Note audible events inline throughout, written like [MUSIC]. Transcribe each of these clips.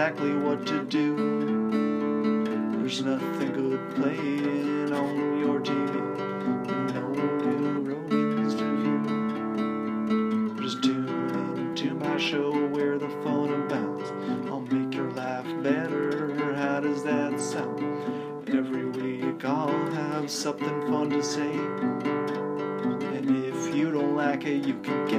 exactly what to do. There's nothing good playing on your TV. No Joe Rogans to view. Just tune in to my show where the fun abounds. I'll make your life better. How does that sound? Every week I'll have something fun to say. And if you don't like it, you can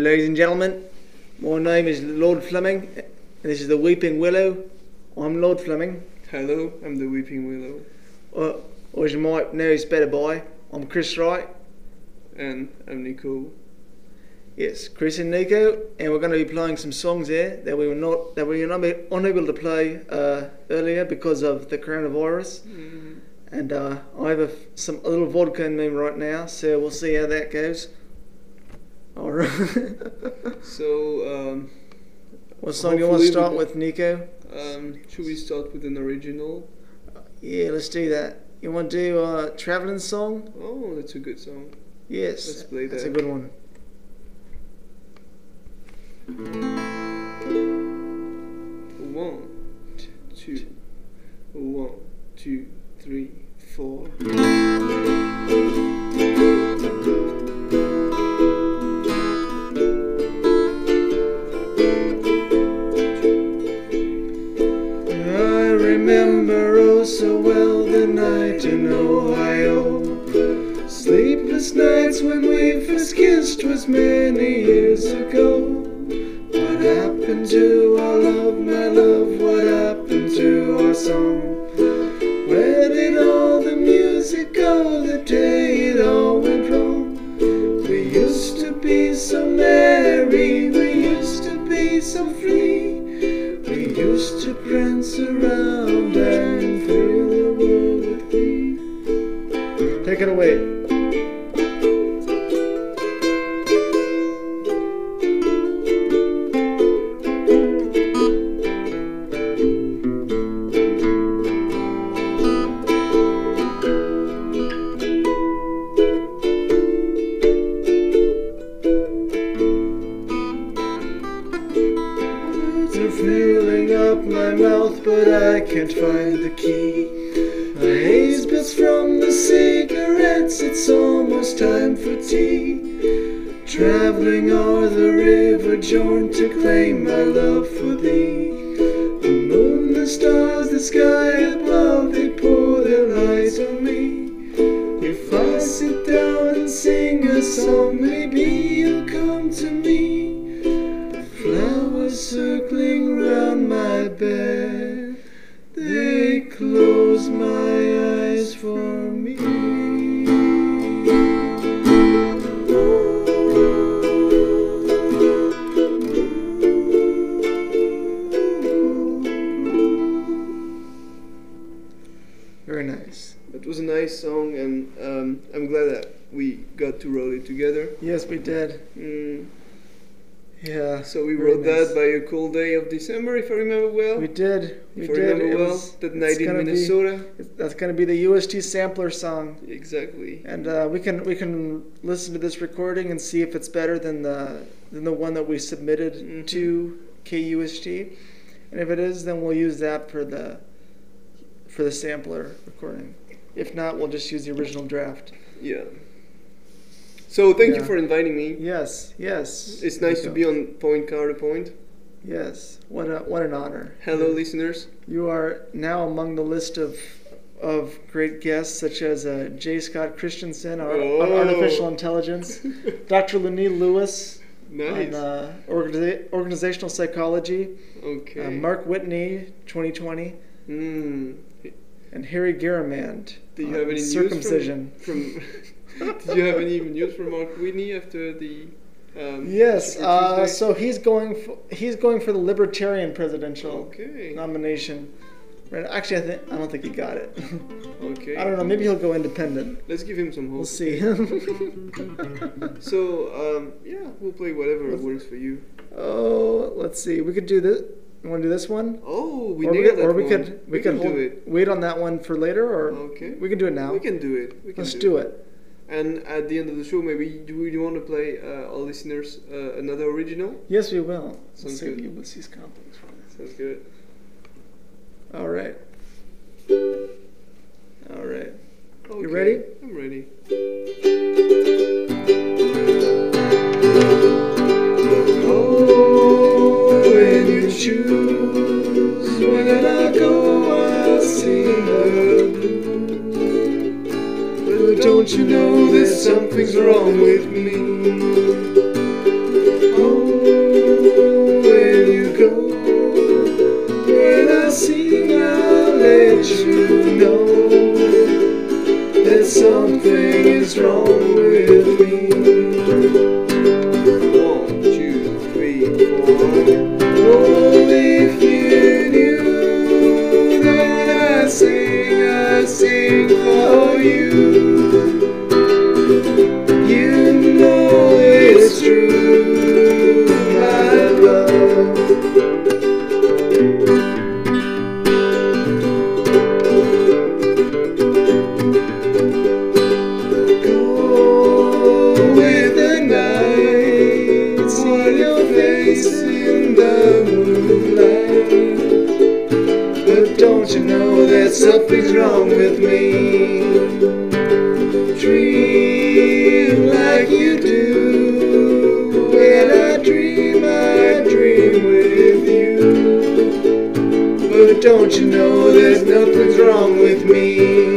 ladies and gentlemen. My name is Lord Fleming, and this is the Weeping Willow. I'm Lord Fleming, Hello, I'm the Weeping Willow, or, or as you might know us better by, I'm Chris Wright. and I'm Nico. Yes, Chris and Nico, and we're going to be playing some songs here that we were not that we were not unable to play uh, earlier because of the coronavirus. Mm, And uh, I have a, some a little vodka in me right now, so we'll see how that goes. All right. [LAUGHS] So, um, what song do you want to start with, Nico? um, should we start with an original? Yeah, let's do that. You want to do a traveling song? Oh, that's a good song. Yes, Let's play that. that's a good one. One, two, one, two, three, four. Sleepless nights when we first kissed was many years ago. What happened to our love, my love? What happened to our song? Where did all the music go the day it all went wrong? We used to be so merry, we used to be so free. We used to prance around and fill the world with glee. Take it away. It's almost time for tea. Traveling o'er the river Jorn to claim my love for thee. The moon, the stars, the sky above, did. We if I did. remember It well, was- that night in gonna be- Minnesota. that's going to be the UST sampler song. Exactly. and uh, we can we can listen to this recording and see if it's better than the than the one that we submitted Mhm. to KUST, and if it is, then we'll use that for the for the sampler recording. If not, we'll just use the original draft. Yeah. So thank you for inviting me. Yes, yes. It's nice to be on Point Counterpoint. Yes, what a what an honor. Hello, listeners. You are now among the list of of great guests such as uh, J. Scott Christensen, our, our Oh. artificial intelligence, [LAUGHS] Dr. Lenny Lewis. Nice. on uh, organiza- organizational psychology, okay. uh, Mark Whitney, 2020, Hmm. and Harry Garamand, Do you on have any circumcision. news from? from [LAUGHS] Did you have any news from Mark Whitney after the? Um, Yes, uh, so he's going for, he's going for the Libertarian presidential Okay. nomination. Right, Actually, I think I don't think he got it. [LAUGHS] Okay. I don't know. Maybe he'll go independent. Let's give him some hope. We'll see. [LAUGHS] So um, yeah, we'll play whatever works for you. oh, let's see. We could do this. You want to do this one? Oh, we or we, nailed that or we one. could we, could can hold, do it. wait on that one for later, or Okay. we can do it now. We can do it. We can Let's do, do it. it. And at the end of the show, maybe do we want to play uh, our listeners uh, another original? Yes, we will. Sounds save good. Ulysses Complex. Sounds good. All right. All right. Okay. You ready? I'm ready. Oh, when you choose, when I go, I'll sing the blues. But don't you know there's something's wrong with me? Oh, when you go, when I sing, I'll let you know that something is wrong with me. One, two, three, four. Oh, if you knew that I sing, I sing for. You that something's wrong with me? Dream like you do. When I dream, I dream with you. But don't you know there's nothing's wrong with me?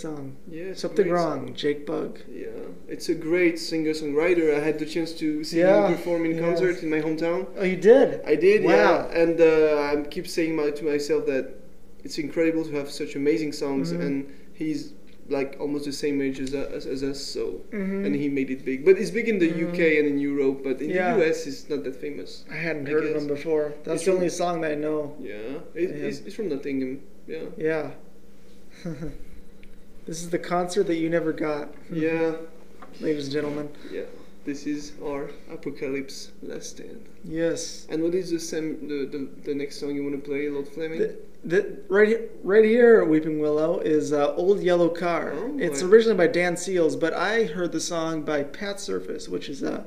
Song. Yeah, Something wrong, song. Jake Bugg. Yeah, it's a great singer songwriter. I had the chance to see Yeah, him perform in yes. concert in my hometown. Oh, you did? I did, Wow. yeah. And uh, I keep saying my, to myself that it's incredible to have such amazing songs, Mhm. and he's like almost the same age as, us- as us, so Mhm. and he made it big. But it's big in the Mhm. UK and in Europe, but in Yeah. the US, it's not that famous. I hadn't I heard of him before. That's It's the from- only song that I know. Yeah, it, Yeah. It's, it's from Nottingham. Yeah, Yeah. [LAUGHS] this is the concert that you never got, yeah, ladies and gentlemen. yeah. This is our Apocalypse Last Stand. Yes. And what is the same the, the, the next song you want to play, Lord Fleming? The, the, right, he- right here, Weeping Willow, is uh, Old Yellow Car. Oh, it's originally by Dan Seals, but I heard the song by Pat Surface, which is a,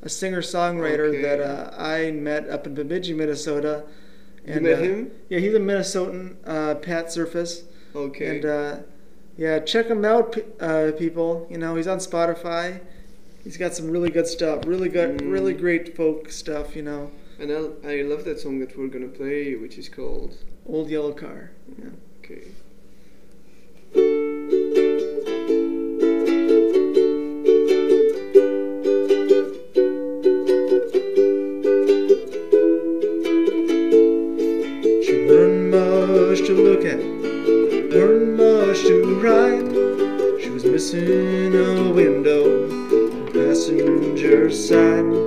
a singer songwriter Okay. that uh, I met up in Bemidji, Minnesota. you met uh, him? Yeah, he's a Minnesotan, uh, Pat Surface. Okay. And uh, yeah, check him out, uh, people. You know, he's on Spotify. He's got some really good stuff, really good, Mm. really great folk stuff. You know, And I, I love that song that we're gonna play, which is called. Old Yellow Car. Yeah. Okay. She weren't much to look at, missing a window, passenger side.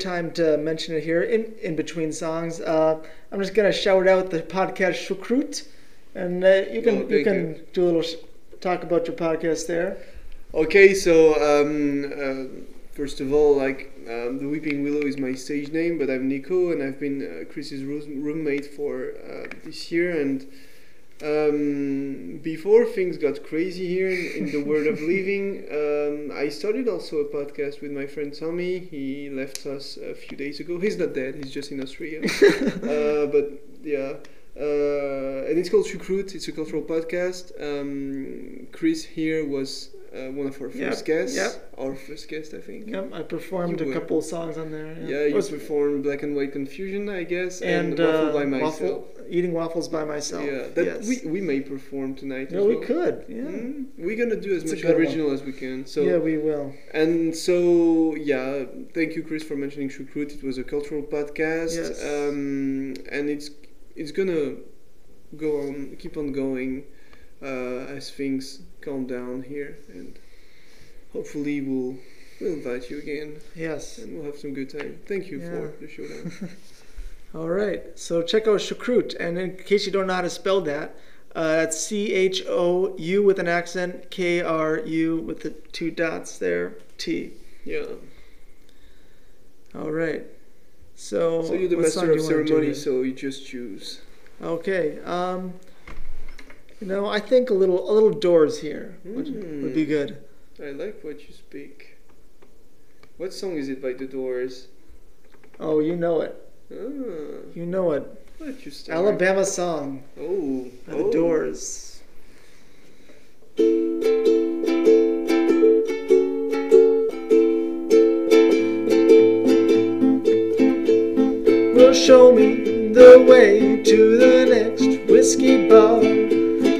Good time to mention it here in, in between songs. Uh, I'm just gonna shout out the podcast Shukrut, and uh, you can Oh, you can you. do a little sh- talk about your podcast there. Okay, so um, uh, first of all, like um, the Weeping Willow is my stage name, but I'm Nico, and I've been uh, Chris's room- roommate for uh, this year. And before things got crazy here in, in the world of living, um, I started also a podcast with my friend Tommy. He left us a few days ago. He's not dead; he's just in Australia. [LAUGHS] uh, but yeah. Uh, and it's called Shukrut. It's a cultural podcast. Um, Chris here was uh, one of our first guests. yep. Our first guest, I think. Yep, I performed You a couple of songs on there. Yeah, It you was- performed Black and White Confusion, I guess, and, and Waffle uh, by myself. waffle, eating waffles by myself. Yeah, that yes. we, we may perform tonight. yeah, we well. could. Yeah, Mm, we're gonna do as It's much good one. original as we can. So yeah, we will. and so yeah, thank you, Chris, for mentioning Shukrut. It was a cultural podcast, Yes. um, and it's it's gonna go on, keep on going uh, as things calm down here, and hopefully we'll we'll invite you again, Yes. and we'll have some good time. Thank you Yeah. for the showdown. [LAUGHS] All right. So check out Shukrut, and in case you don't know how to spell that, uh, that's C H O U with an accent, K R U with the two dots there, T. yeah. All right. So, So you're the master of you wanna do ceremony, so you just choose. Okay. Um, you know, I think a little a little Doors here would, would be Mm. good. I like what you speak. What song is it by The Doors? Oh, you know it. Ah, You know it. let you start. Alabama song Oh, by oh. the Doors. Well, show me the way to the next whiskey bar.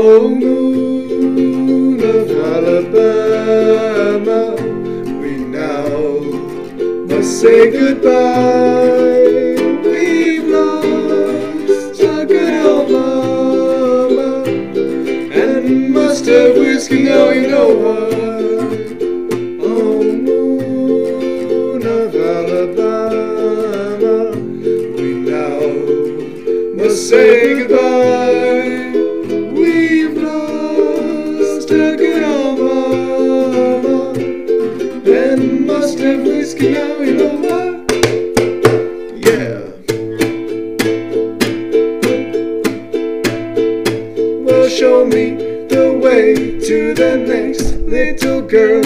Oh, moon of Alabama, we now must say goodbye. We've lost our good old mama, and must have whiskey now, you know why. Oh, moon of Alabama, we now must say goodbye. You know? Yeah. Well, show me the way to the next little girl.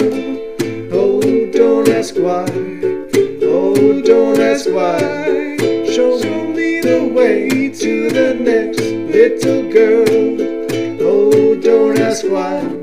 Oh, don't ask why. Oh, don't ask why. Show me the way to the next little girl. Oh, don't ask why.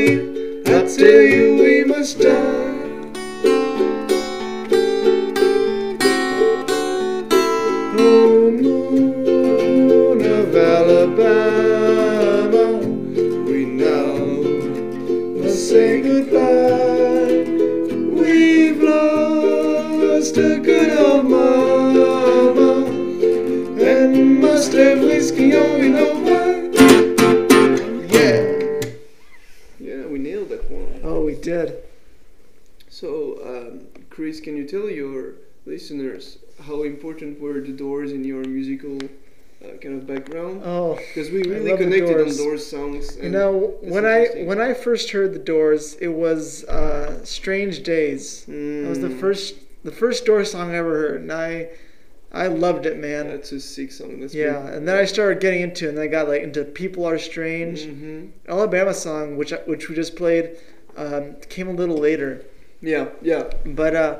Because we I the on Doors. Doors songs. you know when I when I first heard the Doors, it was uh, "Strange Days." That was the Mm, first the first Doors song I ever heard, and I I loved it, man. That's a sick song. That's Yeah, and then I started getting into, it, and then I got like into "People Are Strange." hmm Alabama song, which which we just played, um, came a little later. Yeah, yeah. But uh,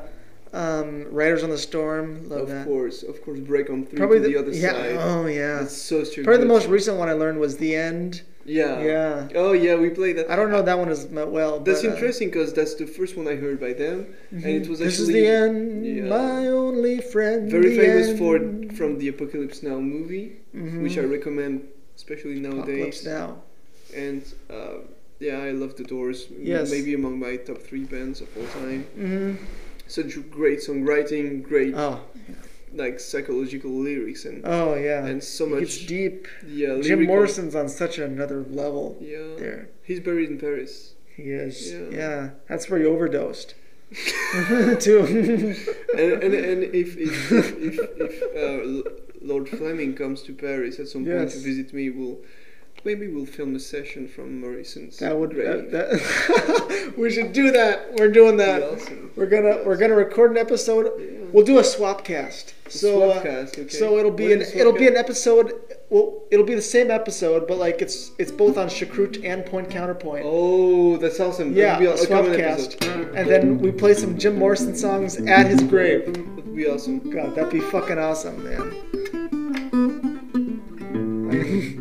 um, Riders on the Storm, love of that. course, of course. Break on through Probably to the, the, other yeah. side. Oh yeah. That's so stupid. Probably the most recent one I learned was the end. Yeah. Yeah. Oh yeah, we played that. I don't know that one as well. That's but, uh, interesting because that's the first one I heard by them, and it was This is actually the end, yeah. my only friend. very famous end. for from the Apocalypse Now movie, Mhm. which I recommend, especially nowadays. Apocalypse. Now. And uh, yeah, I love the Doors. Yes. Maybe among my top three bands of all time. hmm Such great songwriting, great Oh, like psychological lyrics, and oh yeah. and so much. deep. Yeah, Jim Morrison's on such another level Yeah, there. he's buried in Paris. He is. Yeah. Yeah. That's where he overdosed. [LAUGHS] [LAUGHS] Too. and, and, and if if if, if, if uh, Lord Fleming comes to Paris at some point to visit me, we'll maybe we'll film a session from Morrison's. That would that, that [LAUGHS] [LAUGHS] we should do that. We're doing that. awesome. We're gonna we're gonna record an episode. Yeah. We'll do a swap cast. So uh, Swapcast, okay. so it'll be an it'll be an episode. Well, it'll be the same episode, but like it's it's both on Shukrut and Point Counterpoint. Oh, that's awesome. yeah, That'd be a a, swap cast, episode. and then we play some Jim Morrison songs at his grave. That'd be awesome. God, that'd be fucking awesome, man.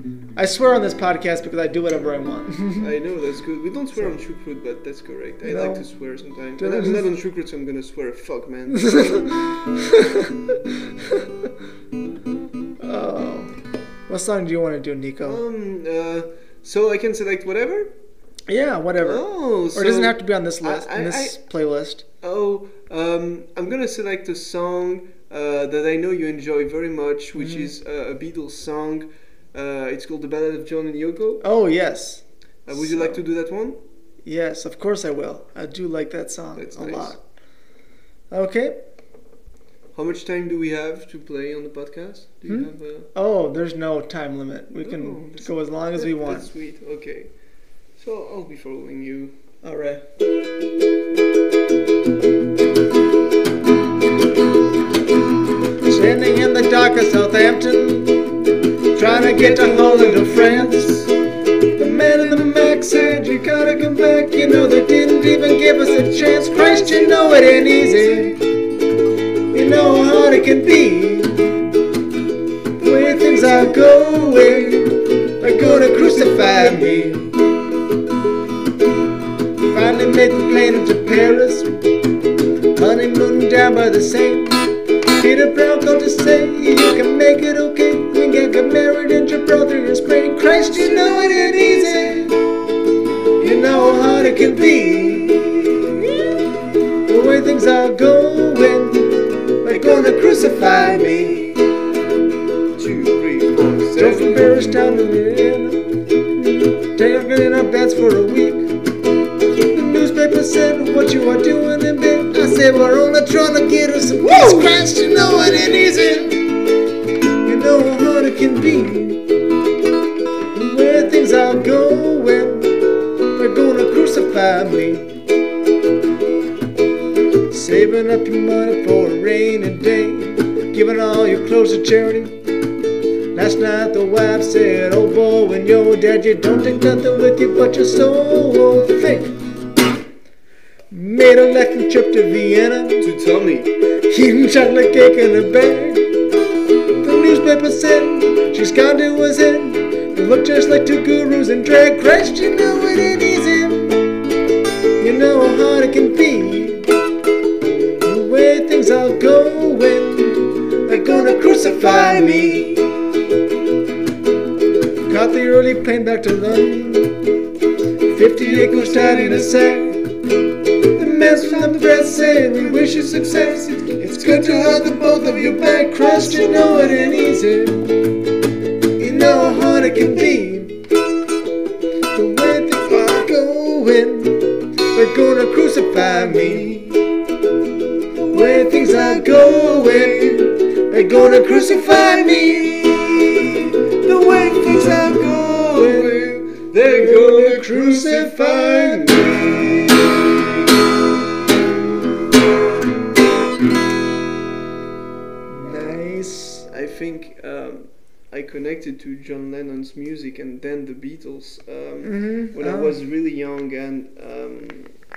[LAUGHS] I swear on this podcast because I do whatever I want. I know that's [LAUGHS] good. We don't swear on Shukrut, but that's correct. I No. like to swear sometimes. I'm not on Shukrut, so I'm gonna swear. Fuck, man. [LAUGHS] oh, what song do you want to do, Nico? um. Uh. So I can select whatever. Yeah, whatever. Oh. or it doesn't have to be on this list, I- in this playlist. Oh, um, I'm gonna select a song uh, that I know you enjoy very much, which Mm-hmm. is uh, a Beatles song. Uh, it's called "The Ballad of John and Yoko." Oh yes, Uh, would you like to do that one? yes, of course I will. I do like that song That's a nice. lot. Okay. How much time do we have to play on the podcast? Do you Hmm? have a? Oh, there's no time limit. We Oh, can that's- go as long as we want. That's sweet. Okay. So I'll be following you. All right. Standing in the dark of Southampton, trying to get to Holland or France. The man in the Mac said, You gotta come back. You know, they didn't even give us a chance. Christ, you know it ain't easy. You know how hard it can be. The way things are going, they're gonna crucify me. Finally made the plane into Paris, honeymoon down by the Seine. Peter Brown called to say you can make it get married in Gibraltar in Spain. Christ, you know it ain't easy. You know how it can be. The way things are going, they're gonna crucify me. Two, three, four, Drove seven. from Paris down to Vienna, taking in our beds for a week. The newspaper said, What you are doing in bed? I said, We're only trying to get us some peace. Christ, you know it ain't easy. Can be. Way things are going, they're gonna crucify me. Saving up your money for a rainy day, giving all your clothes to charity. Last night the wife said, Oh boy, when you're dead, you don't take nothing with you but your soul. Think. Made a electric trip to Vienna, To Tommy. eating chocolate cake in a bag. She's gone to his head. They look just like two gurus and drag. Christ, you know it ain't easy. You know how hard it can be. The way things are going, they're gonna crucify me. Caught the early plane back to London. Fifty acres tied in a sack. Beatles um, Mhm. when I Oh. was really young, and um,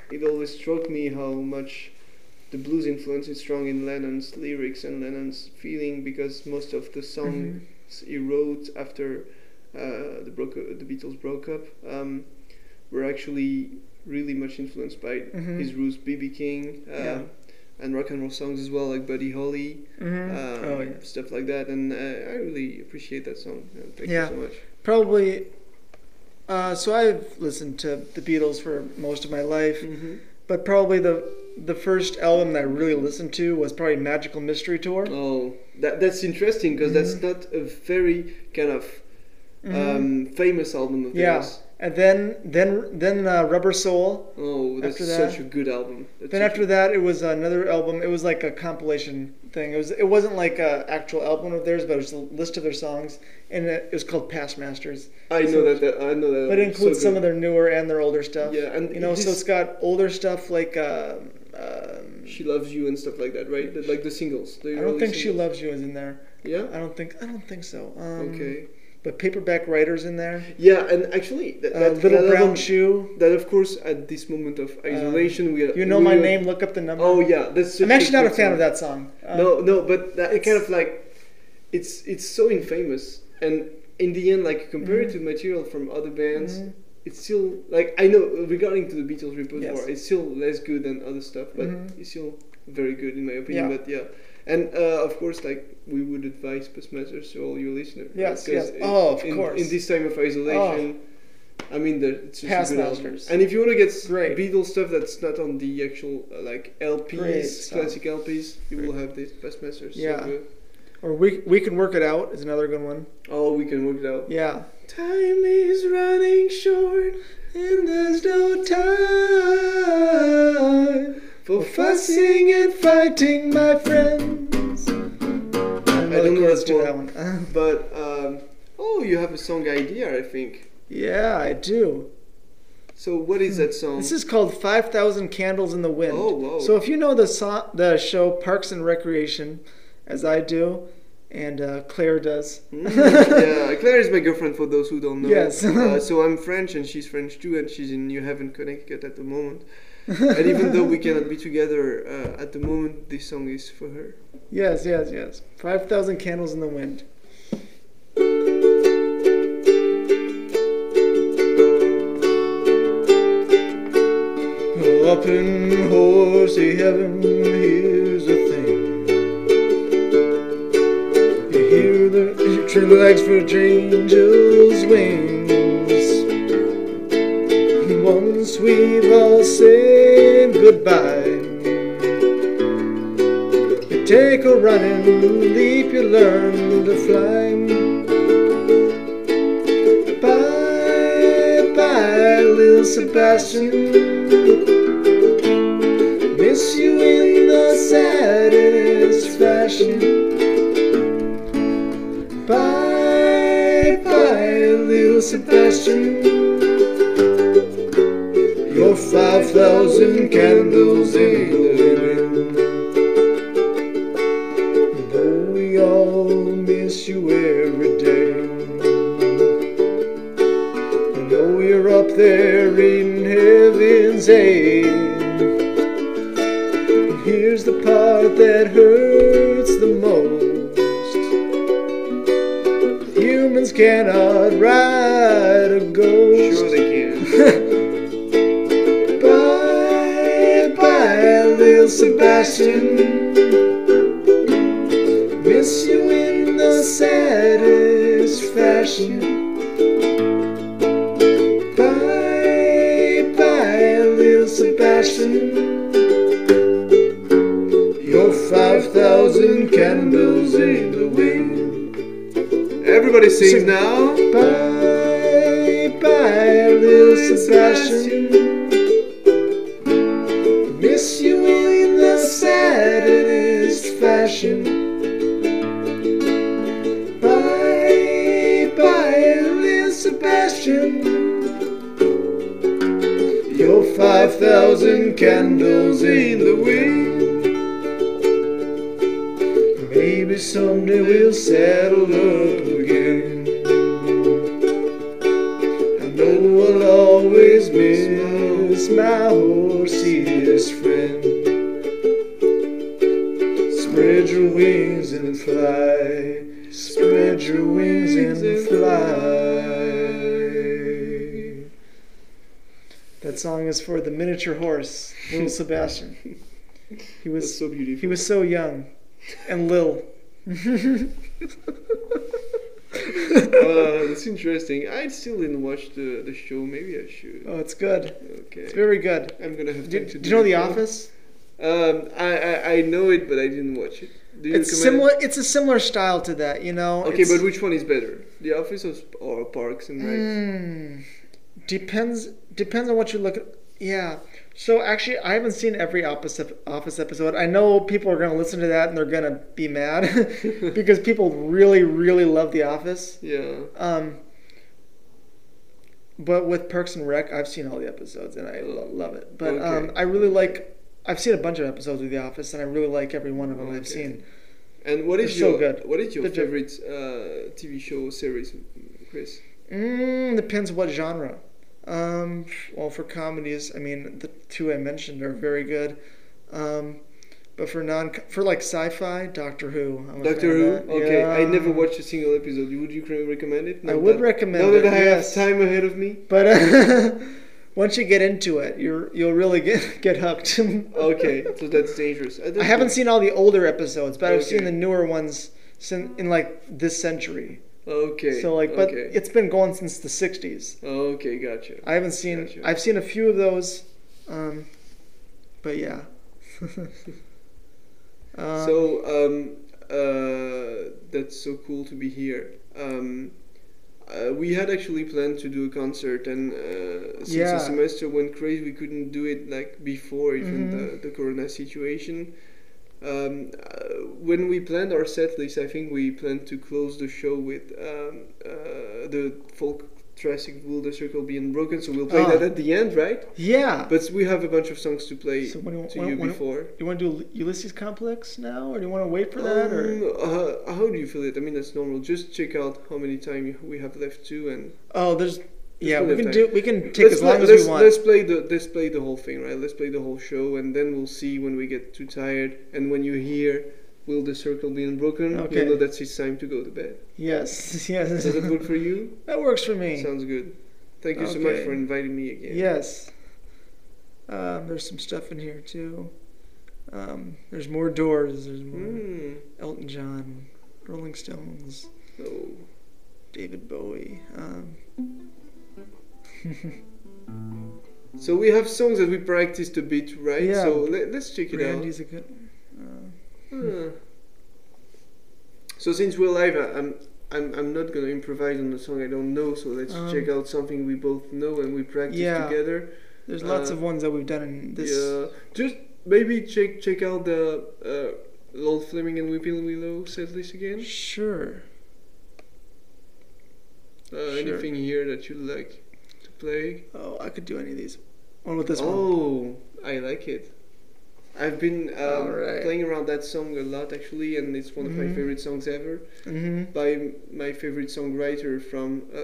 it always struck me how much the blues influence is strong in Lennon's lyrics and Lennon's feeling because most of the songs he wrote after uh, the broke the Beatles broke up um, were actually really much influenced by Mhm. his roots, B.B. King. Uh, Yeah. And rock and roll songs as well, like Buddy Holly Mhm. um, oh, yeah. stuff like that. And uh, I really appreciate that song. Uh, Thank Yeah. you so much. Probably. Uh, so I've listened to the Beatles for most of my life, Mm-hmm. but probably the the first album that I really listened to was probably Magical Mystery Tour. Oh, that that's interesting because that's Mhm. not a very kind of Mhm. um, famous album of Yeah. theirs. And then then then uh, Rubber Soul. Oh, that's that- such a good album. That's Then after that, it was another album. It was like a compilation thing. It was it wasn't like a actual album of theirs, but it was a list of their songs, and it, it was called Past Masters. I know that, that. I know that. But it includes So some of their newer and their older stuff. Yeah, and you know, so it's got older stuff like. Uh, um, She loves you and stuff like that, right? The- like the singles. I don't think she loves you is in there. Yeah. I don't think I don't think so. Um, okay. But paperback writers in there. Yeah, and actually, that, Uh, Little that Brown album- Shoe. That of course, at this moment of isolation, we are. You know my are- name. Look up the number. Oh yeah, that's. I'm actually not a fan song. of that song. Um, no, no, but that it kind of like, it's it's so infamous, and in the end, like compared Mhm. to material from other bands, Mhm. it's still like I know regarding to the Beatles repertoire, Yes. it's still less good than other stuff, but Mhm. it's still very good in my opinion. Yeah. But yeah, and uh, of course, like we would advise Past Masters to all your listeners. right? Yes. it- Oh, of in, course. Oh. In this time of isolation. I mean, the, it's just Past a good album. Masters. And if you want to get Great. Beatles stuff that's not on the actual uh, like LPs, stuff. classic LPs, you will have this Past Masters. Yeah. So good. Or we we can work it out is another good one. Oh, we can work it out. Yeah. Time is running short, And there's no time for fussing and fighting, my friends. I don't know to one. that [LAUGHS] one. But um, oh, you have a song idea, I think. yeah, I do. So what is that song? This is called 5,000 Candles in the Wind. Oh, whoa. So if you know the the show Parks and Recreation, as I do, and uh, Claire does. Mm, [LAUGHS] yeah, Claire is my girlfriend for those who don't know. Yes. uh, so I'm French and she's French too, and she's in New Haven, Connecticut at the moment. [LAUGHS] and even though we cannot be together uh, at the moment, this song is for her. Yes, yes, yes. 5,000 Candles in the Wind. Up in horsey heaven, here's the thing. You hear the tree legs for angels' wings. Once we've all said goodbye. You take a running leap, you learn to fly. Bye, bye, little Sebastian. Miss you in the saddest fashion. Bye, bye, little Sebastian. Your five thousand candles in the wind. Though we all miss you every day. I know you're up there in heaven's aid. And here's the part that hurts the most. Humans cannot ride Sebastian. Miss you in the saddest fashion. Bye, bye, little Sebastian. Your five thousand candles in the wind. Everybody sings Sing. now. Miniature horse, little [LAUGHS] Sebastian. He was That's so beautiful. he was so young and lil. [LAUGHS] uh, that's interesting. I still didn't watch the, the show. Maybe I should. Oh, it's good. Okay. It's very good. I'm gonna have Do, to do you know The now. Office? Um, I, I I know it, but I didn't watch it. Do you It's similar. it? It's a similar style to that. You know. Okay, but which one is better, The Office or, or Parks and Rec? Mm, depends. Depends on what you look at. Yeah. So actually, I haven't seen every Office Office episode. I know people are gonna listen to that and they're gonna be mad [LAUGHS] because people really, really love The Office. Yeah. Um, but with Parks and Rec, I've seen all the episodes and I lo- love it. But um, I really like. I've seen a bunch of episodes of The Office and I really like every one of them I've seen. And what is They're so your good. what is your favorite uh, TV show series, Chris? Mm, depends what genre. Um, well, for comedies, I mean, the two I mentioned are very good. Um, but for non, for like sci-fi, Doctor Who. I'm Doctor Who. Okay, I never watched a single episode. Would you recommend it? I would that- recommend Now that it, I yes. have time ahead of me. But uh, [LAUGHS] once you get into it, you're you'll really get get hooked. [LAUGHS] Okay, so that's dangerous. Uh, I haven't seen all the older episodes, but I've seen the newer ones in like this century. Okay. So like, but okay. it's been going since the '60s. Okay, gotcha. I haven't seen. Gotcha. I've seen a few of those, um, but yeah. um, [LAUGHS] so um, uh, that's so cool to be here. Um, uh, we had actually planned to do a concert, and uh, since Yeah. the semester went crazy, we couldn't do it like before, even Mhm. the, the Corona situation. Um, uh, when we planned our set list, I think we planned to close the show with um, uh, the folk Jurassic Will the Circle Be Unbroken, so we'll play Ah. that at the end, right? Yeah. But we have a bunch of songs to play So when to when- you when- before. you want to do Ulysses Complex now, or do you want to wait for that? or Um, uh, how do you feel it? I mean, that's normal. Just check out how many time we have left too, and oh, there's yeah, we can time. do we can take let's as play, long as we want. Let's play the let's play the whole thing, right? Let's play the whole show, and then we'll see when we get too tired, and when you hear "Will the circle be unbroken?" Okay. you know that's it's time to go to bed. Yes, [LAUGHS] yes. Does that work for you? [LAUGHS] that works for me. Sounds good. Thank you so much for inviting me again. Yes. Um, there's some stuff in here too. Um, there's more Doors. There's more Mm. Elton John, Rolling Stones, Oh. David Bowie. Um, So we have songs that we practiced a bit, right? Yeah. So let, let's check it Randy's a good. Uh, out. Ah. So since we're live, I'm I'm I'm not gonna improvise on a song I don't know. So let's Um, check out something we both know and we practice Yeah. together. there's lots Uh, of ones that we've done in this. Yeah, just maybe check check out the uh, Lord Fleming and Weeping Willow set list again. Sure. Uh, Sure. Anything here that you'd like play? Oh, I could do any of these. What about this one? oh, I like it. I've been um, Alright. playing around that song a lot actually, and it's one of my Mhm. favorite songs ever Mm-hmm. by my favorite songwriter from uh,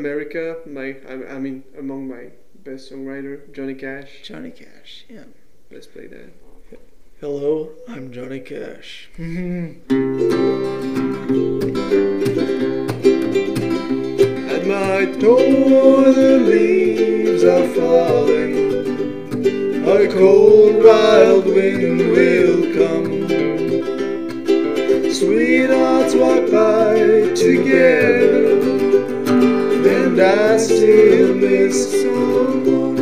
America. My I, I mean among my best songwriter, Johnny Cash. Johnny Cash. Yeah. Let's play that. Hello, I'm Johnny Cash. [LAUGHS] door the leaves are falling. A cold wild wind will come. Sweethearts walk by together. And I still miss someone.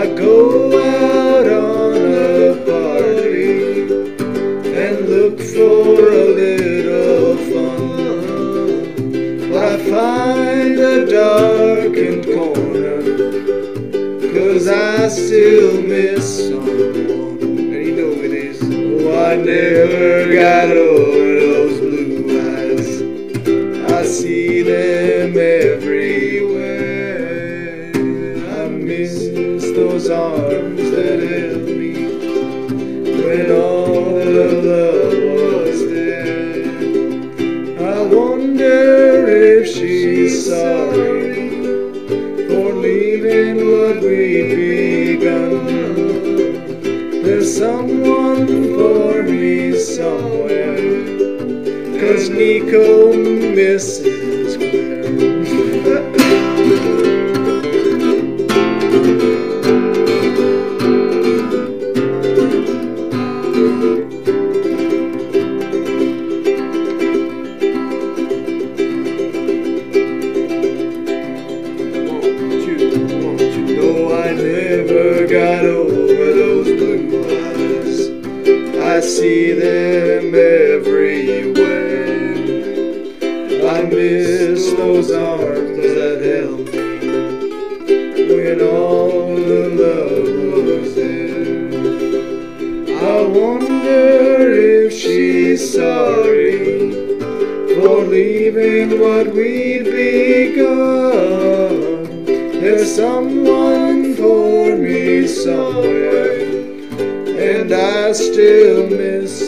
I go out on a party And look for a little find a darkened corner Cause I still miss someone. And you know it is. Oh, I never got over those blue eyes. I see them everywhere. I miss those arms that held me When all the love sorry for leaving what we've begun. There's someone for me somewhere, cause Nico misses when all the love there. I wonder if she's sorry for leaving what we'd begun. There's someone for me somewhere, and I still miss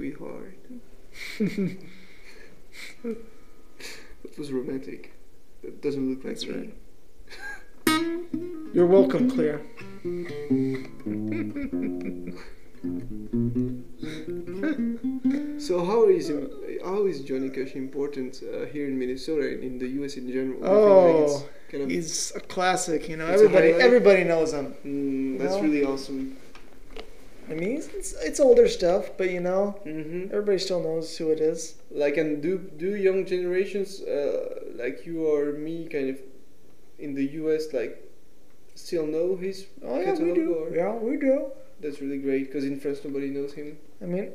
sweetheart. that was romantic. That doesn't look like That's me. right. [LAUGHS] You're welcome, Claire. So how is how is Johnny Cash important uh, here in Minnesota and in the U.S. in general? Do like, Oh, it's kind of, he's a classic. You know, everybody everybody knows him. mm, that's know? really awesome. I mean, it's, it's, it's older stuff, but you know, hmm everybody still knows who it is. Like, and do do young generations uh, like you or me, kind of in the U.S. like still know his Oh yeah, we do. Or? Yeah, we do. That's really great because in France nobody knows him. I mean,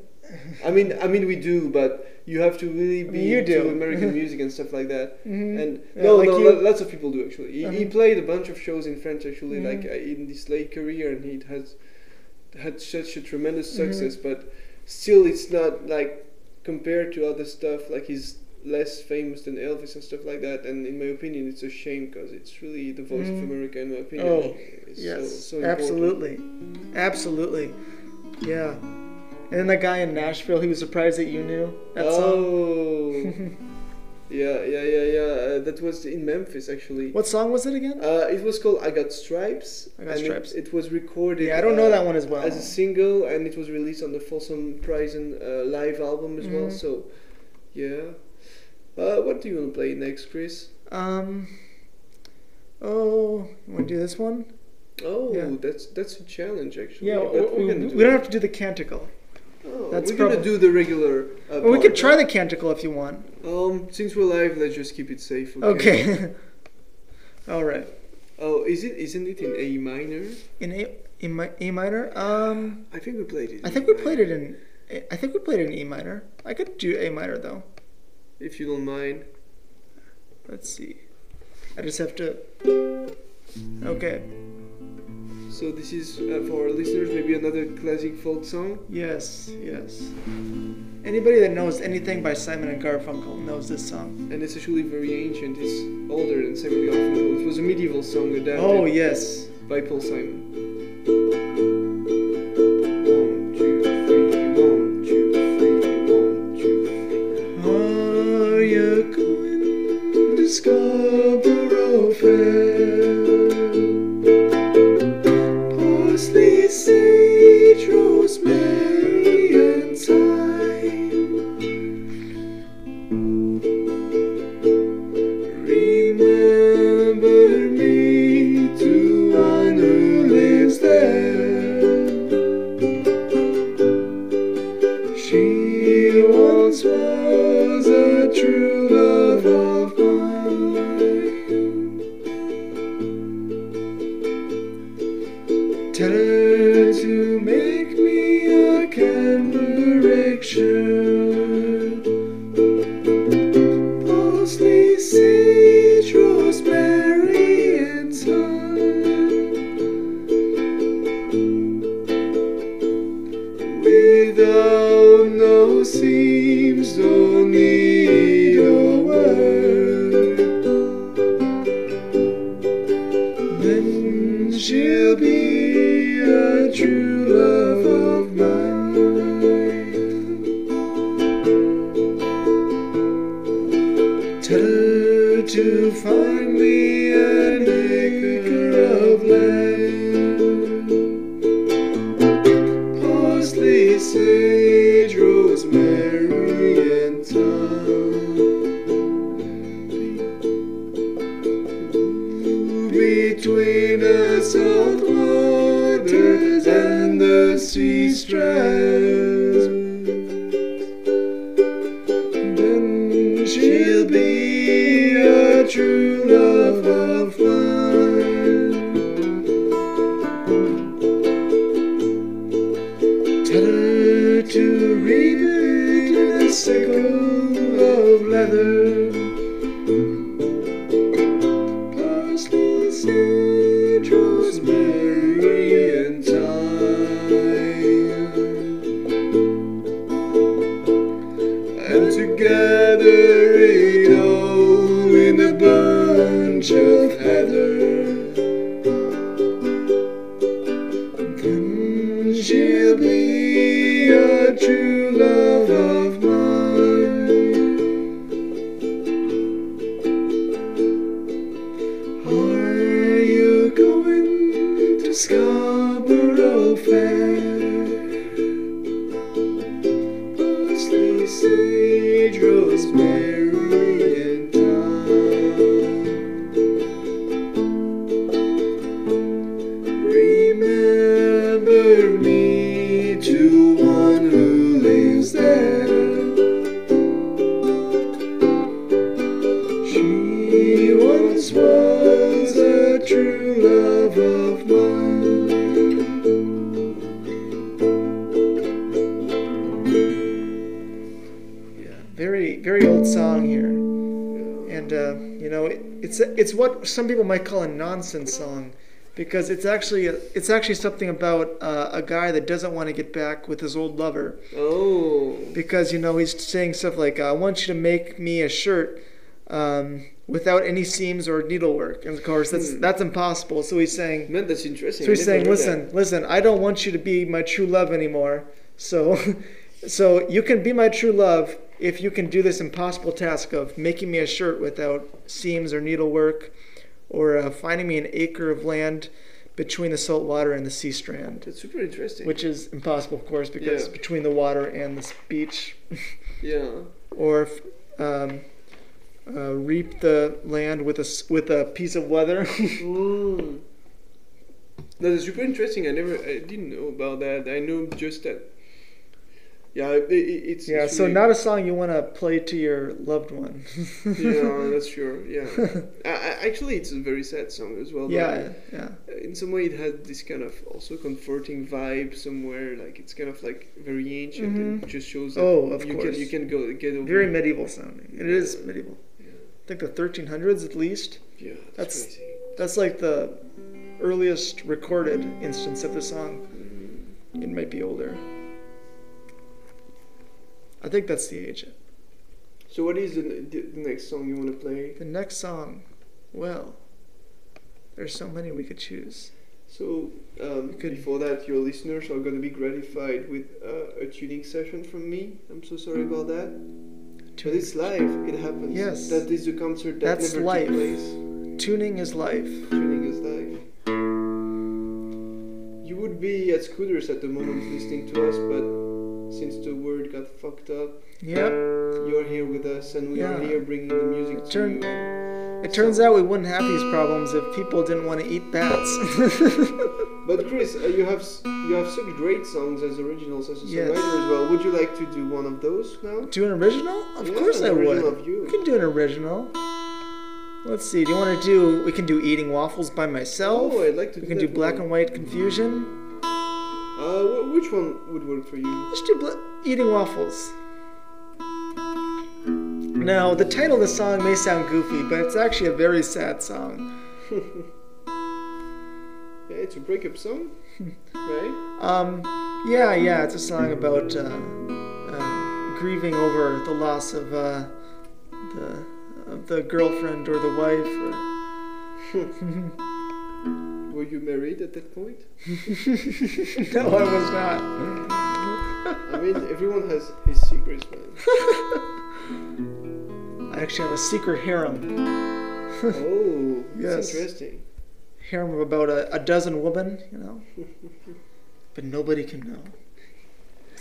I mean, I mean we do, but you have to really be You do. to American [LAUGHS] music and stuff like that. mhm. And Yeah, no, like no, you- lots of people do actually. He, he Uh-huh. played a bunch of shows in France actually, Mhm. like uh, in this late career, and he has had such a tremendous success, but still, it's not like compared to other stuff. Like he's less famous than Elvis and stuff like that. And in my opinion, it's a shame because it's really the voice Mhm. of America. In my opinion, Oh, Yes, so, so absolutely, absolutely, yeah. And then that guy in Nashville, he was surprised that you knew that oh, song. [LAUGHS] yeah, yeah, yeah, yeah. Uh, that was in Memphis actually. what song was it again? Uh, it was called "I Got Stripes." I Got and it- Stripes. It, was recorded. yeah, I don't know uh, that one as well. as a single, and it was released on the Folsom Prison uh, live album as well. Mhm. So, yeah. Uh, what do you want to play next, Chris? Um. Oh, you want to do this one? Oh, Yeah. that's that's a challenge actually. Yeah, but we, we're we do don't have to do the canticle. Oh, that's we're gonna prob- do the regular. Uh, Well, we could try the canticle if you want. Um, since we're live, let's just keep it safe. Okay. [LAUGHS] All right. Oh, is it? Isn't it in A minor? In A, in mi- A minor. Um, I think we played it. I in think A we played minor, it in. I think we played it in E minor. I could do A minor though. If you don't mind. Let's see. I just have to. Okay. So this is uh, for our listeners, maybe another classic folk song. Yes. Yes. Anybody that knows anything by Simon and Garfunkel knows this song. and it's actually very ancient. It's older than Simon and Garfunkel. It was a medieval song adapted Oh yes. by Paul Simon. One, two, Sage, rosemary, what some people might call a nonsense song, because it's actually it's actually something about uh, a guy that doesn't want to get back with his old lover Oh. because you know he's saying stuff like I want you to make me a shirt um, without any seams or needlework and of course that's Hmm. that's impossible so he's saying Man, that's interesting. so he's saying listen listen I don't want you to be my true love anymore so [LAUGHS] so you can be my true love if you can do this impossible task of making me a shirt without seams or needlework or uh, finding me an acre of land between the salt water and the sea strand that. That's super interesting. which is impossible, of course, because Yeah. between the water and the beach, [LAUGHS] yeah. or um, uh, reap the land with a with a piece of leather. [LAUGHS] Mm. That is super interesting. I never, I didn't know about that. I know just that. Yeah, it, it, it's. yeah, it's so not a song you want to play to your loved one. [LAUGHS] yeah, that's sure. Yeah, [LAUGHS] I, I, actually, it's a very sad song as well. yeah, yeah, In some way, it had this kind of also comforting vibe somewhere. Like it's kind of like very ancient and Mhm. just shows that Oh, of you course. can you can go get over. very medieval sounding. It is Yeah. medieval. Yeah. I think the 1300s at least. Yeah, that's, That's- crazy. That's like the earliest recorded instance of the song. Mm. It might be older. I think that's the age. So, what is the, the, the next song you want to play? The next song, well, there's so many we could choose. So, um, before that, your listeners are going to be gratified with uh, a tuning session from me. I'm so sorry about that. But it's live. It happens. Yes. That is a concert that That's never life. took place. Tuning is life. Tuning is life. You would be at Scooters at the moment listening to us, but since the word got fucked up, Yep. you're here with us, and we are here bringing the music It to turned- you. It turns out we wouldn't have these problems if people didn't want to eat bats. [LAUGHS] But Chris, uh, you have you have such great songs as originals as a Yes. songwriter as well. Would you like to do one of those now? do an original? Of Yeah, course I would. We can do an original. Let's see. Do you want to do? We can do eating waffles by myself. Oh, I'd like to. we do can do black one. and white confusion. Uh, wh- which one would work for you? Let's do eating waffles. Now, the title of the song may sound goofy, but it's actually a very sad song. [LAUGHS] Yeah, it's a breakup song, [LAUGHS] right? Um, yeah, yeah, it's a song about uh, uh, grieving over the loss of uh, the of the girlfriend or the wife. Or [LAUGHS] you married at that point? [LAUGHS] no, I was not. I mean, everyone has his secrets, man. I actually have a secret harem. Oh, that's Yes. interesting. Harem of about a, a dozen women, you know. [LAUGHS] But nobody can know.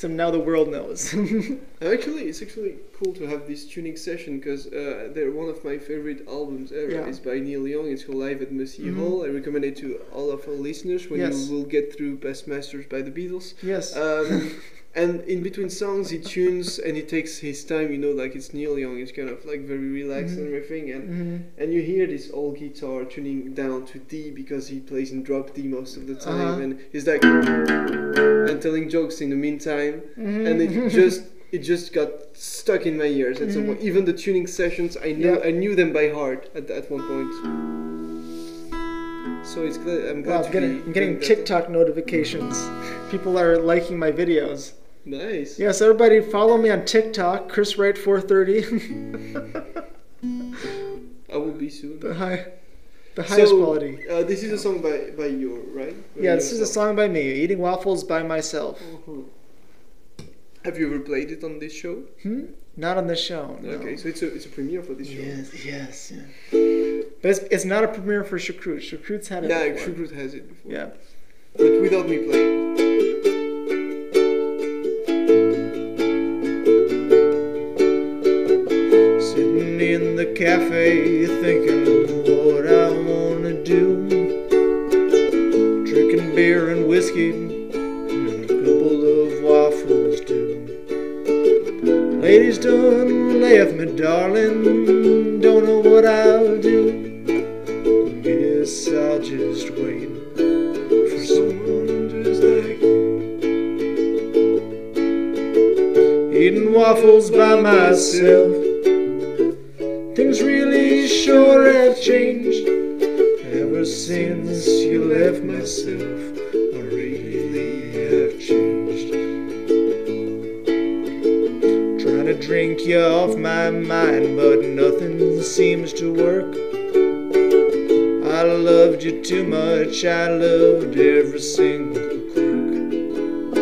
So now the world knows. [LAUGHS] Actually, it's actually cool to have this tuning session because uh, they're one of my favorite albums ever. Yeah. It's by Neil Young. It's called Live at Massey Mhm. Hall. I recommend it to all of our listeners when Yes. you will get through Past Masters by the Beatles. yes. Um, [LAUGHS] and in between songs, he tunes and he takes his time. You know, like it's Neil Young. It's kind of like very relaxed and Mhm. everything. And Mhm. and you hear this old guitar tuning down to D because he plays in drop D most of the time, Uh-huh. and he's like and telling jokes in the meantime, Mhm. and it [LAUGHS] just it just got stuck in my ears at some Mhm. point. Even the tuning sessions, I knew Yeah. I knew them by heart at at one point. So it's glad I'm glad Wow, to I'm getting, be I'm getting. TikTok notifications. People are liking my videos. Nice. Yes, everybody follow me on TikTok, Chris Wright 430. [LAUGHS] I will be soon. the high, the highest So, quality. Uh, this is a song by by you, right? By Yeah, this is a song by me, Eating Waffles by Myself. Mhm. Have you ever played it on this show? Hmm? Not on this show. No. Okay, so it's a it's a premiere for this show. Yes, yes, yeah. But it's, it's not a premiere for Shukrut. Shukrut's had it Yeah, before. Has it before. Yeah. But without me playing. Cafe thinking what I wanna do. Drinking beer and whiskey and a couple of waffles too. Ladies done left me, darling. Don't know what I'll do. Guess I'll just wait for someone just like you. Eating waffles by myself. Things really sure have changed ever since you left myself, I really have changed. Trying to drink you off my mind, but nothing seems to work. I loved you too much, I loved every single quirk.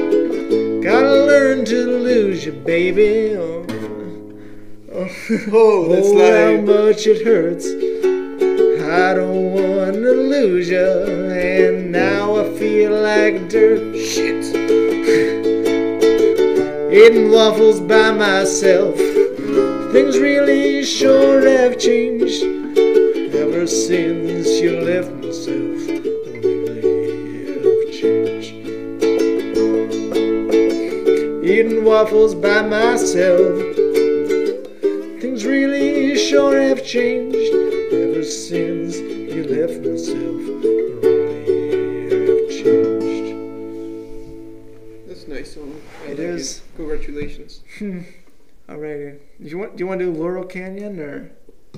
Gotta learn to lose you, baby. [LAUGHS] Oh, that's oh, how much it hurts. I don't wanna lose you, and now I feel like dirt. Shit. [LAUGHS] Eating waffles by myself. Things really sure have changed ever since you left myself. Really have changed. Eating waffles by myself. Sure have changed ever since you left myself. Really have changed. that's a nice song. I It like is. It. Congratulations. [LAUGHS] Alrighty. Do you want? Do you want to do Laurel Canyon or?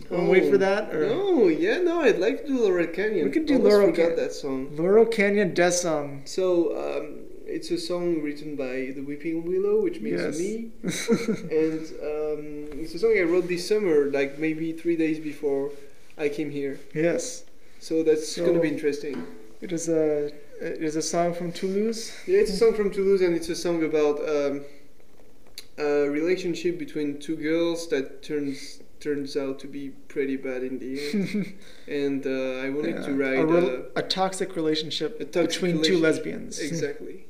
Wanna wait Oh, for that or? No, yeah, no, I'd like to do Laurel Canyon. We could do Almost Laurel forgot Can- that song. Laurel Canyon Death Song. So um, it's a song written by the Weeping Willow, which means Yes. me. [LAUGHS] and um, it's a song I wrote this summer, like maybe three days before I came here. yes. So that's So- gonna be interesting. It is a it is a song from Toulouse. Yeah, it's a song from Toulouse, and it's a song about um, a relationship between two girls that turns turns out to be pretty bad in the end. [LAUGHS] and uh, I wanted to write a, uh, a toxic relationship a toxic between two lesbians. exactly.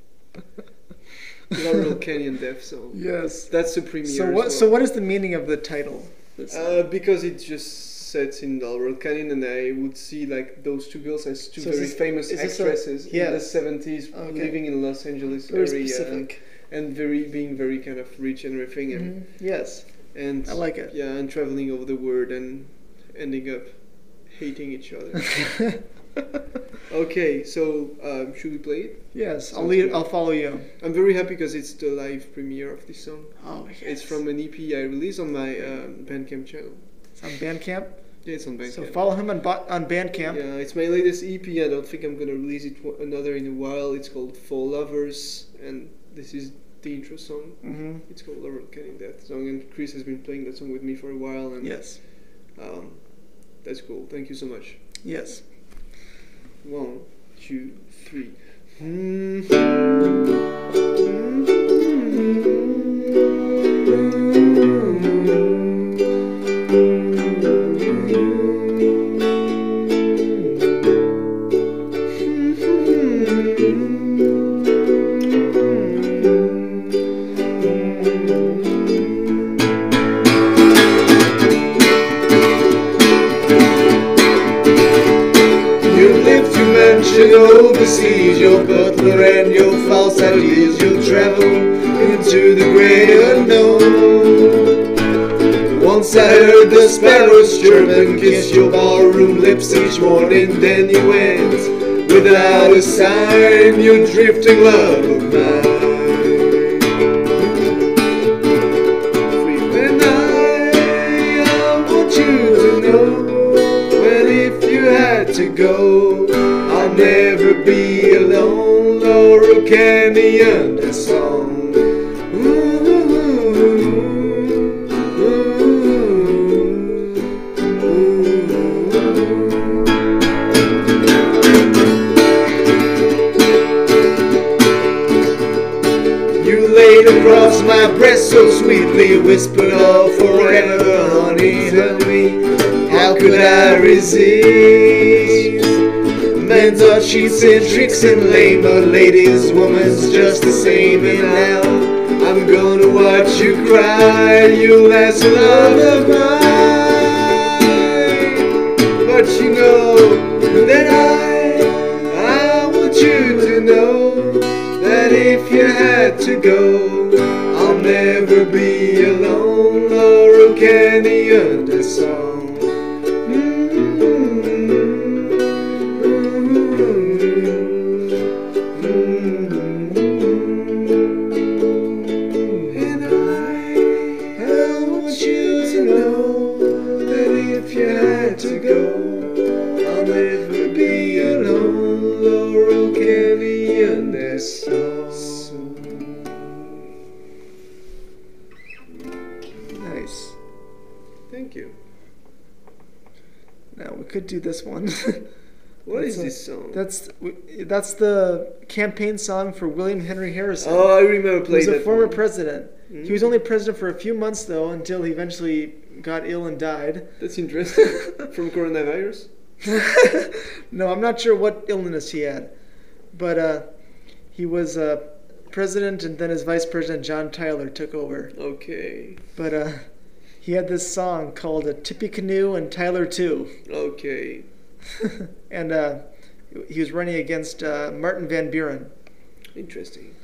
Laurel Canyon Death Song. yes. That's the premiere. So what? well. So what is the meaning of the title? Uh, because it just sets in Laurel Canyon, and I would see like those two girls as two So very this- famous this a- actresses in the seventies, Okay. living in Los Angeles very area, specific. and very being very kind of rich and everything, and, Mhm. Yes, and I like it. yeah, and traveling over the world and ending up hating each other. [LAUGHS] [LAUGHS] okay, so um, should we play it? yes, I'll lead. I'll follow you. I'm very happy because it's the live premiere of this song. Oh, yes. It's from an EP I released on my um, Bandcamp channel. It's on Bandcamp. Yeah, it's on Bandcamp. So follow him on Ba- on Bandcamp. Yeah, it's my latest EP. I don't think I'm gonna release it w- another in a while. It's called For Lovers, and this is the intro song. hmm It's called Laurel Canyon that song, and Chris has been playing that song with me for a while, and Yes. um, that's cool. Thank you so much. Yes. One, two, three. You sparrows and kiss your ballroom lips each morning, then you went without a sign, your drifting love whispered, Oh, forever, honey, honey. How could I resist? Men's are cheats and tricks and but ladies, woman's just the same. And now I'm gonna watch you cry, you last love of mine. But you know that I, I want you to know that if you had to go, that's the campaign song for William Henry Harrison. oh, I remember playing. he was a former one. president. He was Mm. only president for a few months though, until he eventually got ill and died. That's interesting. [LAUGHS] From coronavirus. [LAUGHS] no, I'm not sure what illness he had, but uh, he was uh, president, and then his vice president John Tyler took over. Okay. But uh, he had this song called "A "Tippecanoe" and Tyler Too, Okay. [LAUGHS] and uh, he was running against uh, Martin Van Buren. Interesting.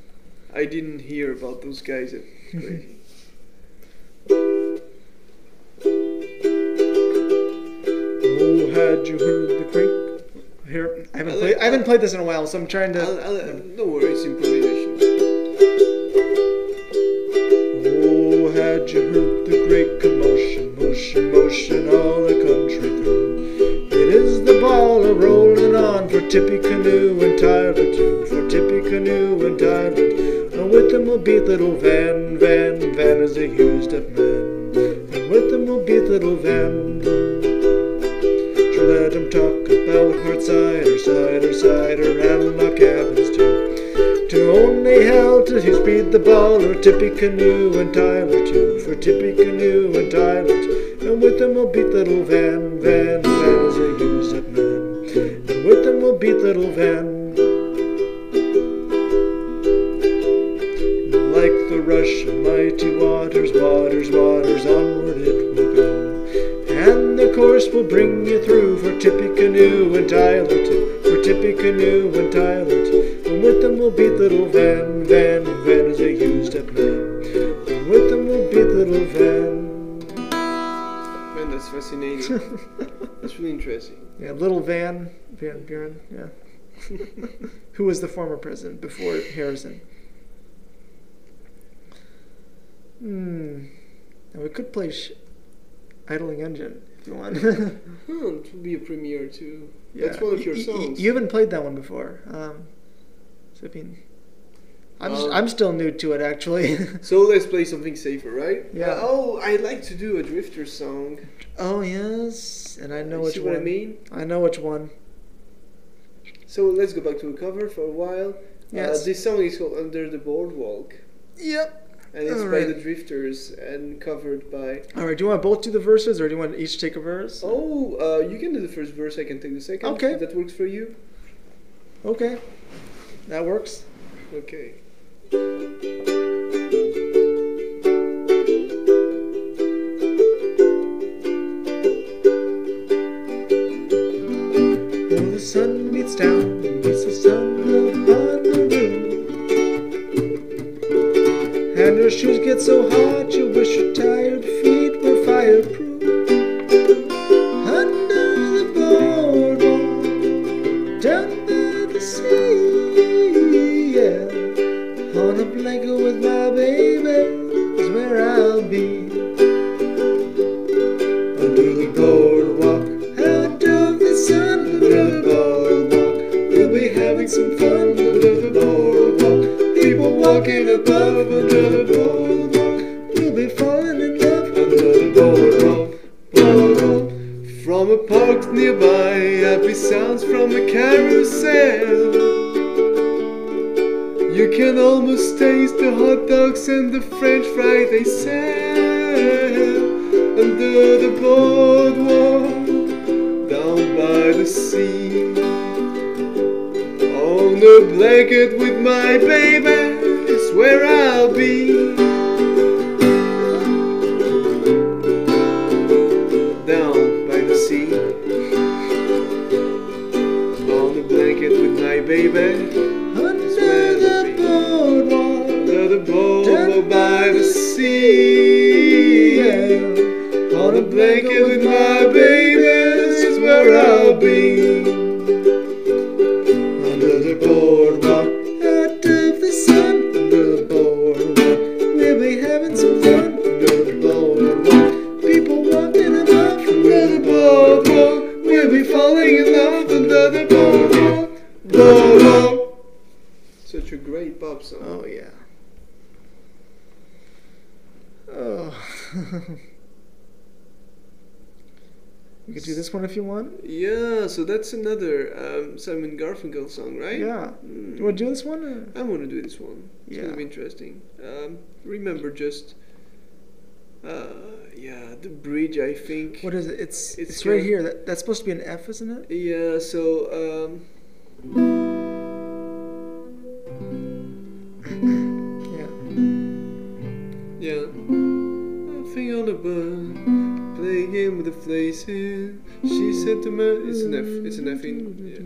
I didn't hear about those guys. That's [LAUGHS] crazy. Oh, had you heard the creak? Here, I haven't I played. I haven't played this in a while, so I'm trying to. I'll, I'll, no worries, improvisation. Oh, had you heard the great commotion, motion, motion all the country through? It is the ball a rolling on for Tippecanoe and Tyler too, for Tippecanoe and Tyler. And with them will beat little Van, Van, Van is a used up man. And with them will beat little Van. So let 'em talk about hard cider, cider, cider, and log cabins too. To only hell till he speed the ball or Tippecanoe and Tyler too. For Tippecanoe and Tyler. And with them will beat little Van, Van, Van is a used up man. With them will beat little Van. Like the rush of mighty waters, waters, waters, onward it will go. And the course will bring you through for Tippecanoe and Tyler too. For Tippecanoe and Tyler. And with them will beat little Van, Van, Van is a used up man. Fascinating. [LAUGHS] that's really interesting. Yeah, little Van, Van Buren, yeah. [LAUGHS] Who was the former president before Harrison. Hmm. Now we could play sh- Idling Engine if you want. [LAUGHS] Hmm, it would be a premiere too. Yeah. That's one of your songs. You haven't played that one before. Um, so I mean, I'm, Um, I'm still new to it actually. [LAUGHS] So let's play something safer, right? Yeah. Uh, oh, I'd like to do a Drifter song. oh yes, and I know You which see one. what I mean? I know which one. So let's go back to a cover for a while. Yes. Uh, this song is called Under the Boardwalk, Yep. and it's by the Drifters and covered by. All right. Do you want both do the verses, or do you want each take a verse? Oh, uh, you can do the first verse. I can take the second. Okay. If that works for you. Okay. That works. Okay. The sun beats down, meets the sun upon the roof. And your shoes get so hot, you wish your tired feet were fireproof. That's another um, Simon Garfunkel song, right? Yeah. Mm. You want to do this one? Or? I want to do this one. It's Yeah. gonna be interesting. Um, remember just, uh, yeah, the bridge. I think. What is it? It's It's it's, right here. That, that's supposed to be an F, isn't it? Yeah. So um, [LAUGHS] Yeah. yeah. Nothing on the bus, play a game with the faces. She mm. said to me, it's an F. It's an F in. Yeah.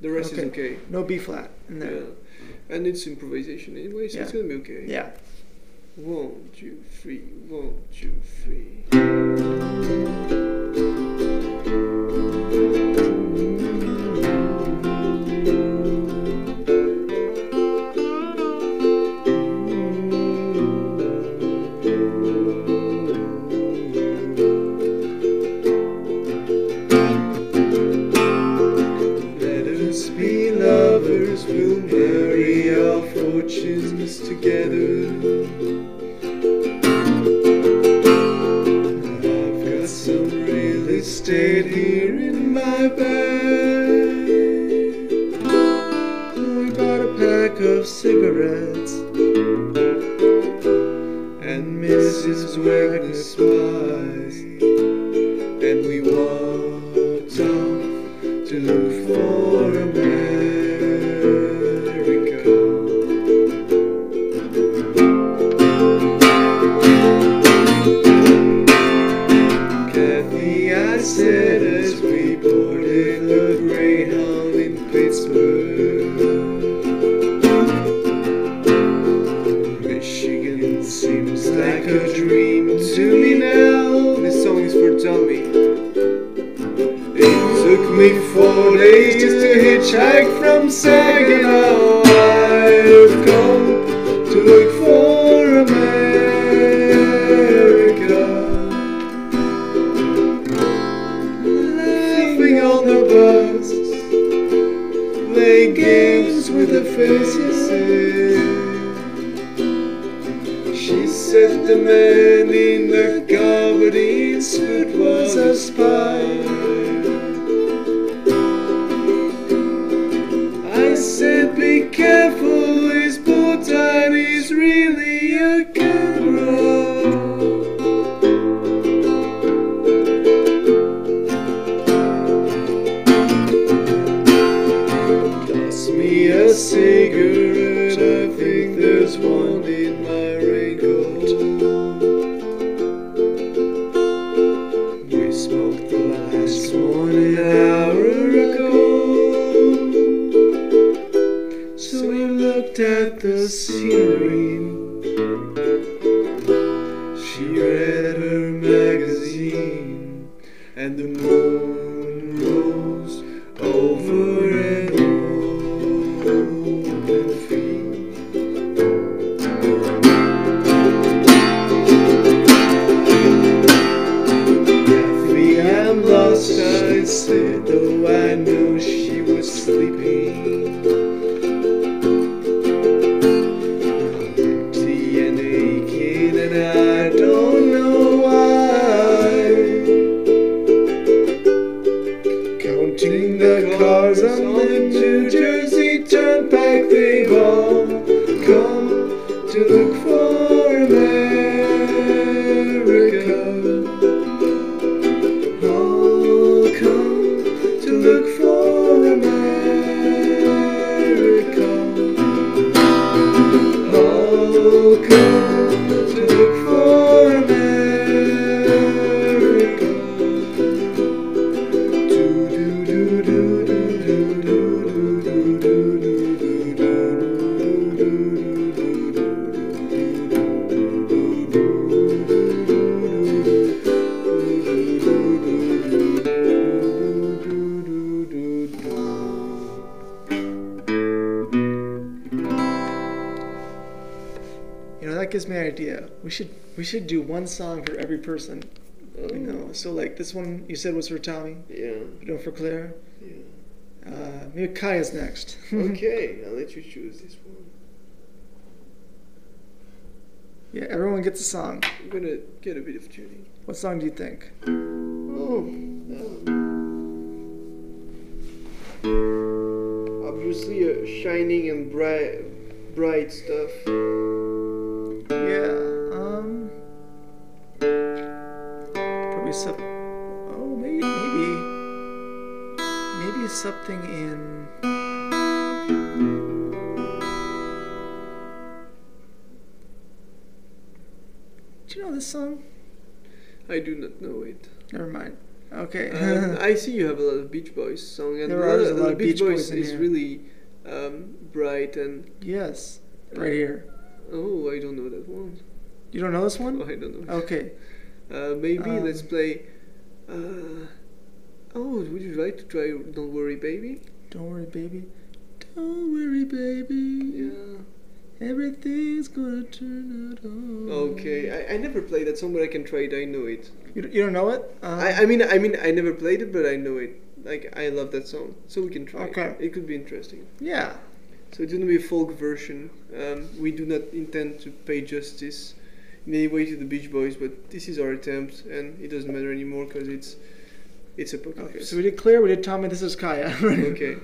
The rest is Okay. okay. No B flat in Yeah. And it's improvisation anyway, so it's gonna be okay. Yeah. One, two, three. One, two, three. Our fortunes together. I've got some real estate here in my bag. We bought a pack of cigarettes, and Mrs. Wagner smiles, days just to hitchhike from Saginaw. One song for every person. You know, so like this one you said was for Tommy. Yeah. Doing for Claire. Yeah. Uh, maybe Kaya's next. [LAUGHS] Okay, I'll let you choose this one. yeah, everyone gets a song. I'm gonna get a bit of tuning. What song do you think? Probably some. Oh, maybe, maybe, maybe something in. Do you know this song? I do not know it. Never mind. Okay. Um, [LAUGHS] I see you have a lot of Beach Boys song, and There are a lot of Beach Beach Boys Boys is here. really um, bright and. yes. Right here. Oh, I don't know that one. You don't know this Oh, one? I don't know. Okay. Uh, maybe Um, let's play. Uh, oh, would you like to try "Don't Worry, Baby"? Don't worry, baby. Don't worry, baby. Yeah. Everything's gonna turn out alright. Okay, I, I never played that song, but I can try it. I know it. You, don't- you don't know it? Um, I, I mean, I mean, I never played it, but I know it. Like, I love that song, so we can try. Okay. It. it could be interesting. yeah. So it's gonna be a folk version. Um, we do not intend to pay justice way to the Beach Boys, but this is our attempt, and it doesn't matter anymore because it's it's Okay, apocalypse. so we did Claire, we did Tommy, this is Kaya. [LAUGHS] okay.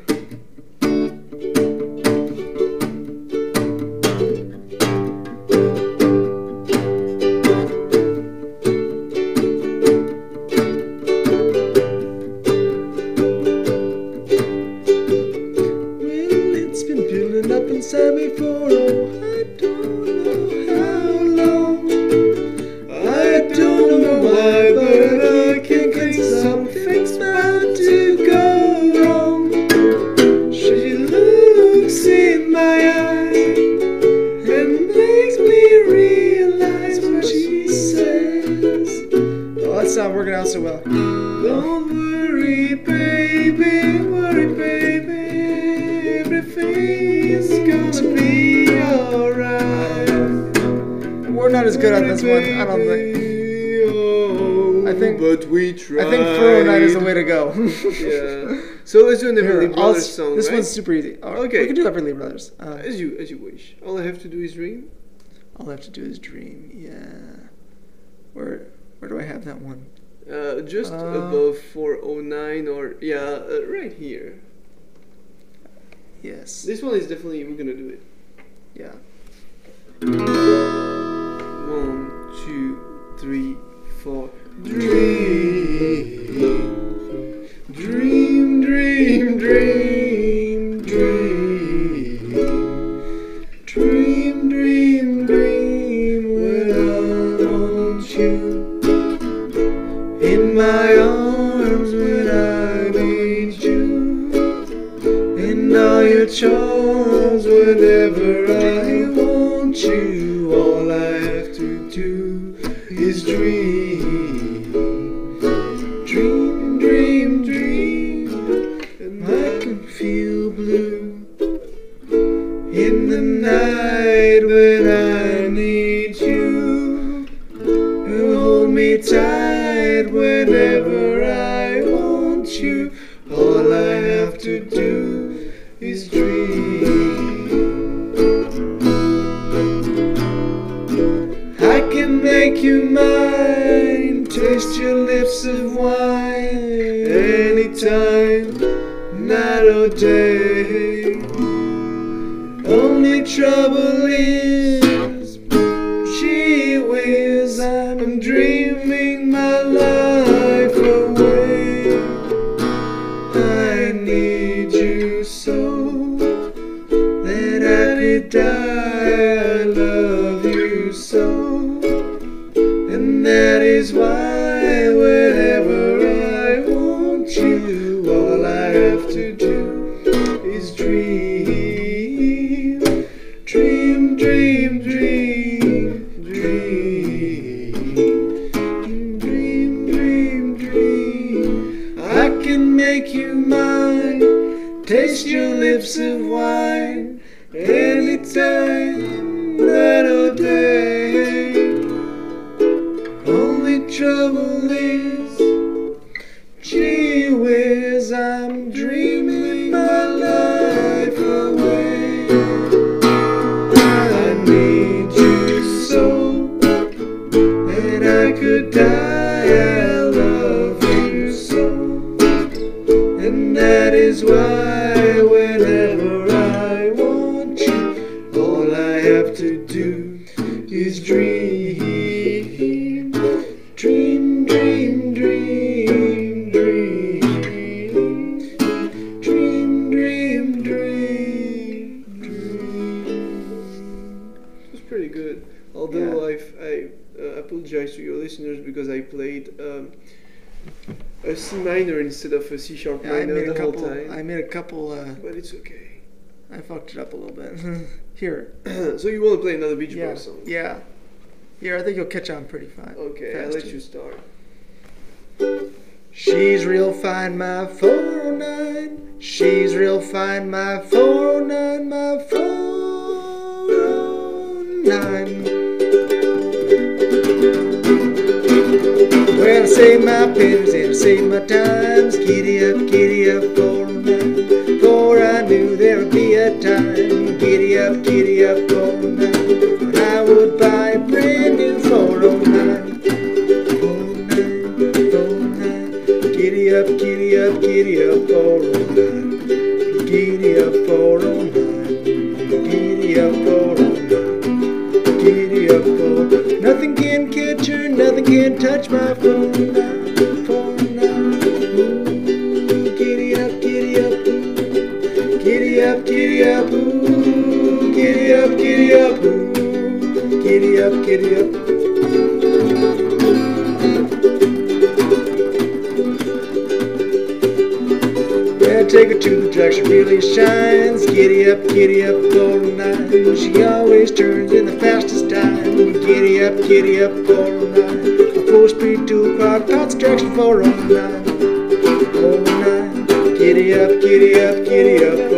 So let's do an Everly Brothers song, This right? one's super easy. Oh, Okay. We can do Everly Brothers. Uh, As you as you wish. All I have to do is dream. all I have to do is dream. Yeah. Where where do I have that one? Uh, just Uh, above 409 or yeah, uh, right here. Yes. This one is definitely we're gonna do it. Yeah. One, two, three, four. Dream, to do is dream. I can make you mine, taste your lips of wine anytime, night or day. C sharp Yeah, I made a couple. I made a couple. Uh, But it's okay. I fucked it up a little bit. [LAUGHS] Here. [CLEARS THROAT] so you want to play another Beach Yeah. Boys song? Yeah. Here, I think you'll catch on pretty fine. Okay, I'll let you start. She's real fine, my 409. She's real fine, my 409, my 409. Well, I save my pennies and I save my times. Giddy up, giddy up, 409. For I knew there would be a time. Giddy up, giddy up, 409. When I would buy a brand new 409. 409. Giddy up, giddy up, giddy up, 409. Giddy up, 409. Giddy up, 409. Giddy up, 409. Nothing can catch her, nothing can touch my up, giddy up. Yeah, take her to the track, she really shines. Giddy up, giddy up, golden nine. She always turns in the fastest time. Giddy up, giddy up, golden nine. A full speed to a quad, concentration for all nine. Golden nine. Giddy up, giddy up, giddy up,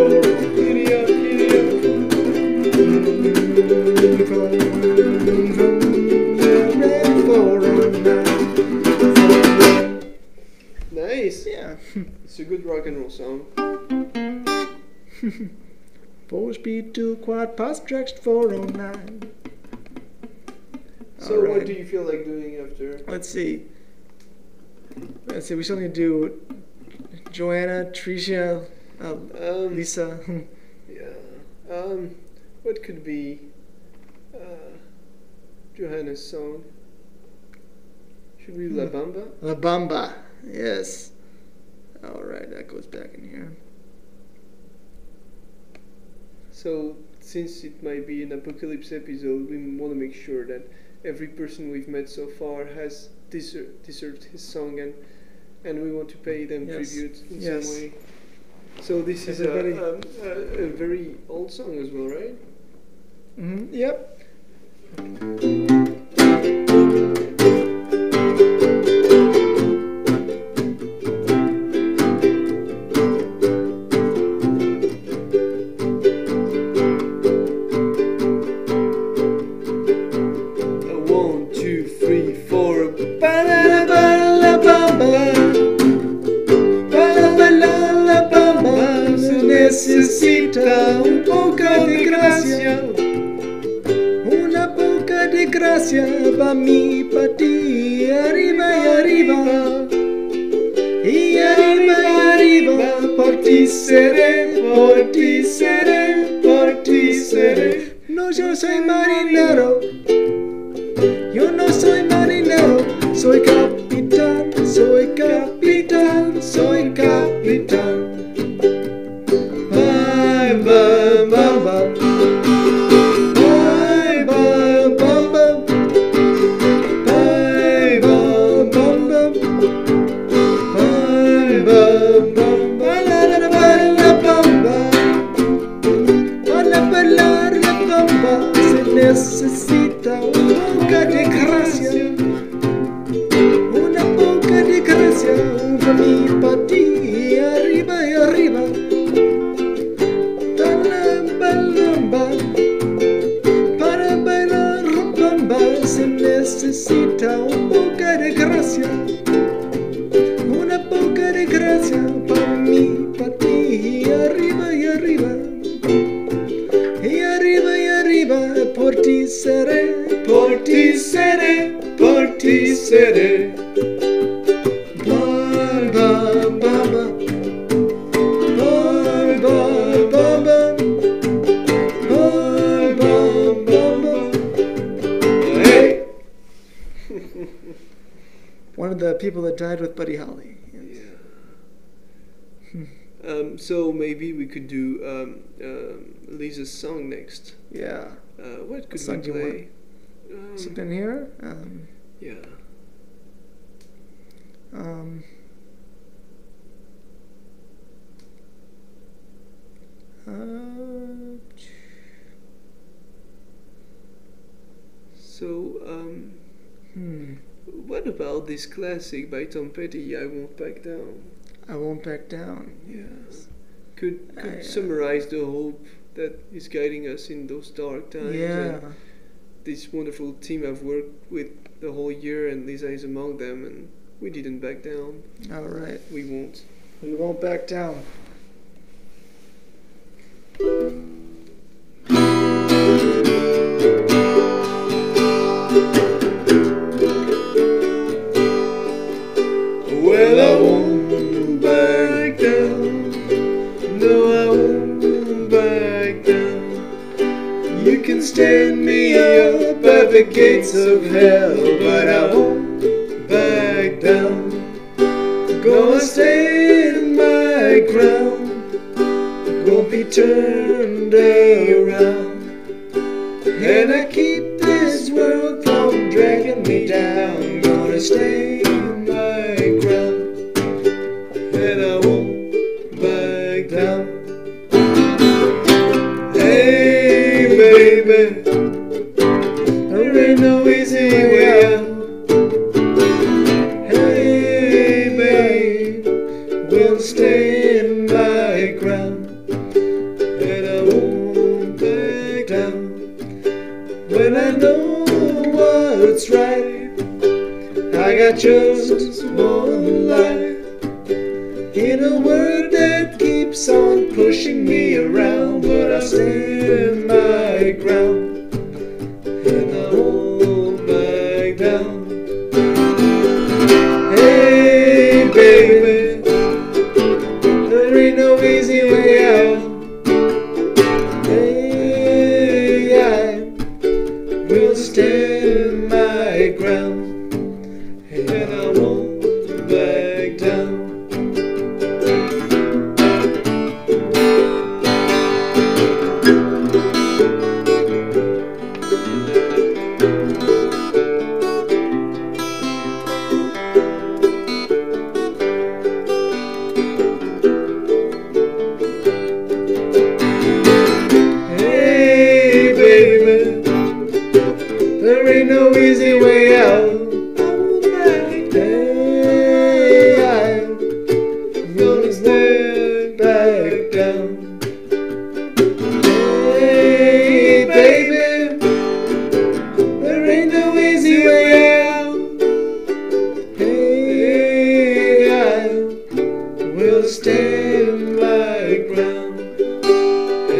4 speed 2 quad pass tracks 409. So, right. what do you feel like doing after? Let's see. Let's see, we still need to do Joanna, Tricia, uh, um, Lisa. yeah. Um, what could be uh, Johanna's song? Should we La hmm. Bamba? La Bamba, yes. All right, that goes back in here. So, since it might be an apocalypse episode, we want to make sure that every person we've met so far has deser- deserved his song, and and we want to pay them Yes. tribute in Yes. some way. So this Is is a, very- um, a, a very old song as well, right? hmm Yep. That with Buddy Holly. Yeah. Hmm. Um, so maybe we could do um, um, Lisa's song next. Yeah. Uh, what could song we do you want? play? Um, Something here. Um, yeah. um, uh, So, um, hmm. What about this classic by Tom Petty, I Won't Back Down? I won't back down. Yes. Could, could I, uh, summarize the hope that is guiding us in those dark times. Yeah. And this wonderful team I've worked with the whole year, and Lisa is among them, and we didn't back down. All right. We won't. We won't back down. Stand me up at the gates of hell, but I won't back down. Gonna stand my ground. Won't be turned around. And I keep this world from dragging me down. Gonna stay just one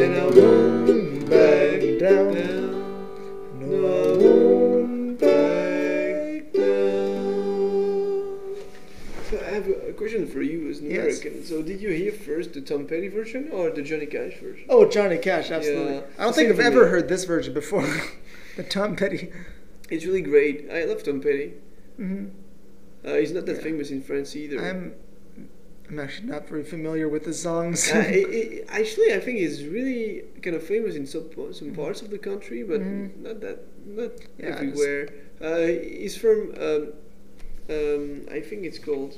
And I won't back down. No, I won't back down. So I have a question for you as an Yes. American. So did you hear first the Tom Petty version or the Johnny Cash version? Oh, Johnny Cash, absolutely. Yeah. I don't think Same I've ever me. heard this version before. [LAUGHS] the Tom Petty. It's really great. I love Tom Petty. hmm Uh, he's not that Yeah. famous in France either. I'm, I'm actually not very familiar with the songs. Uh, i [LAUGHS] i actually, I think he's really kind of famous in some some parts of the country, but Mhm. not that not Yeah, everywhere. Uh, he's from um, um, I think it's called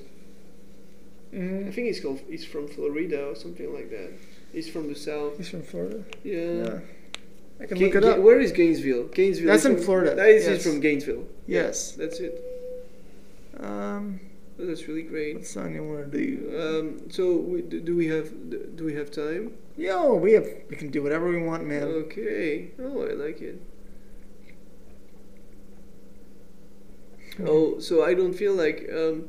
I Mhm. think it's called It's from Florida or something like that. He's from the south. He's from Florida. Yeah. Yeah. I can Ga- look it Ga- up. Where is Gainesville? Gainesville. That's in from- Florida, That is yes. from Gainesville. Yeah, Yes. that's it. Um, that's really great. what song you want to do? Um, so we, do, we have do we have time? Yo, we have we can do whatever we want, man. Okay. Oh, I like it. Oh, so I don't feel like um,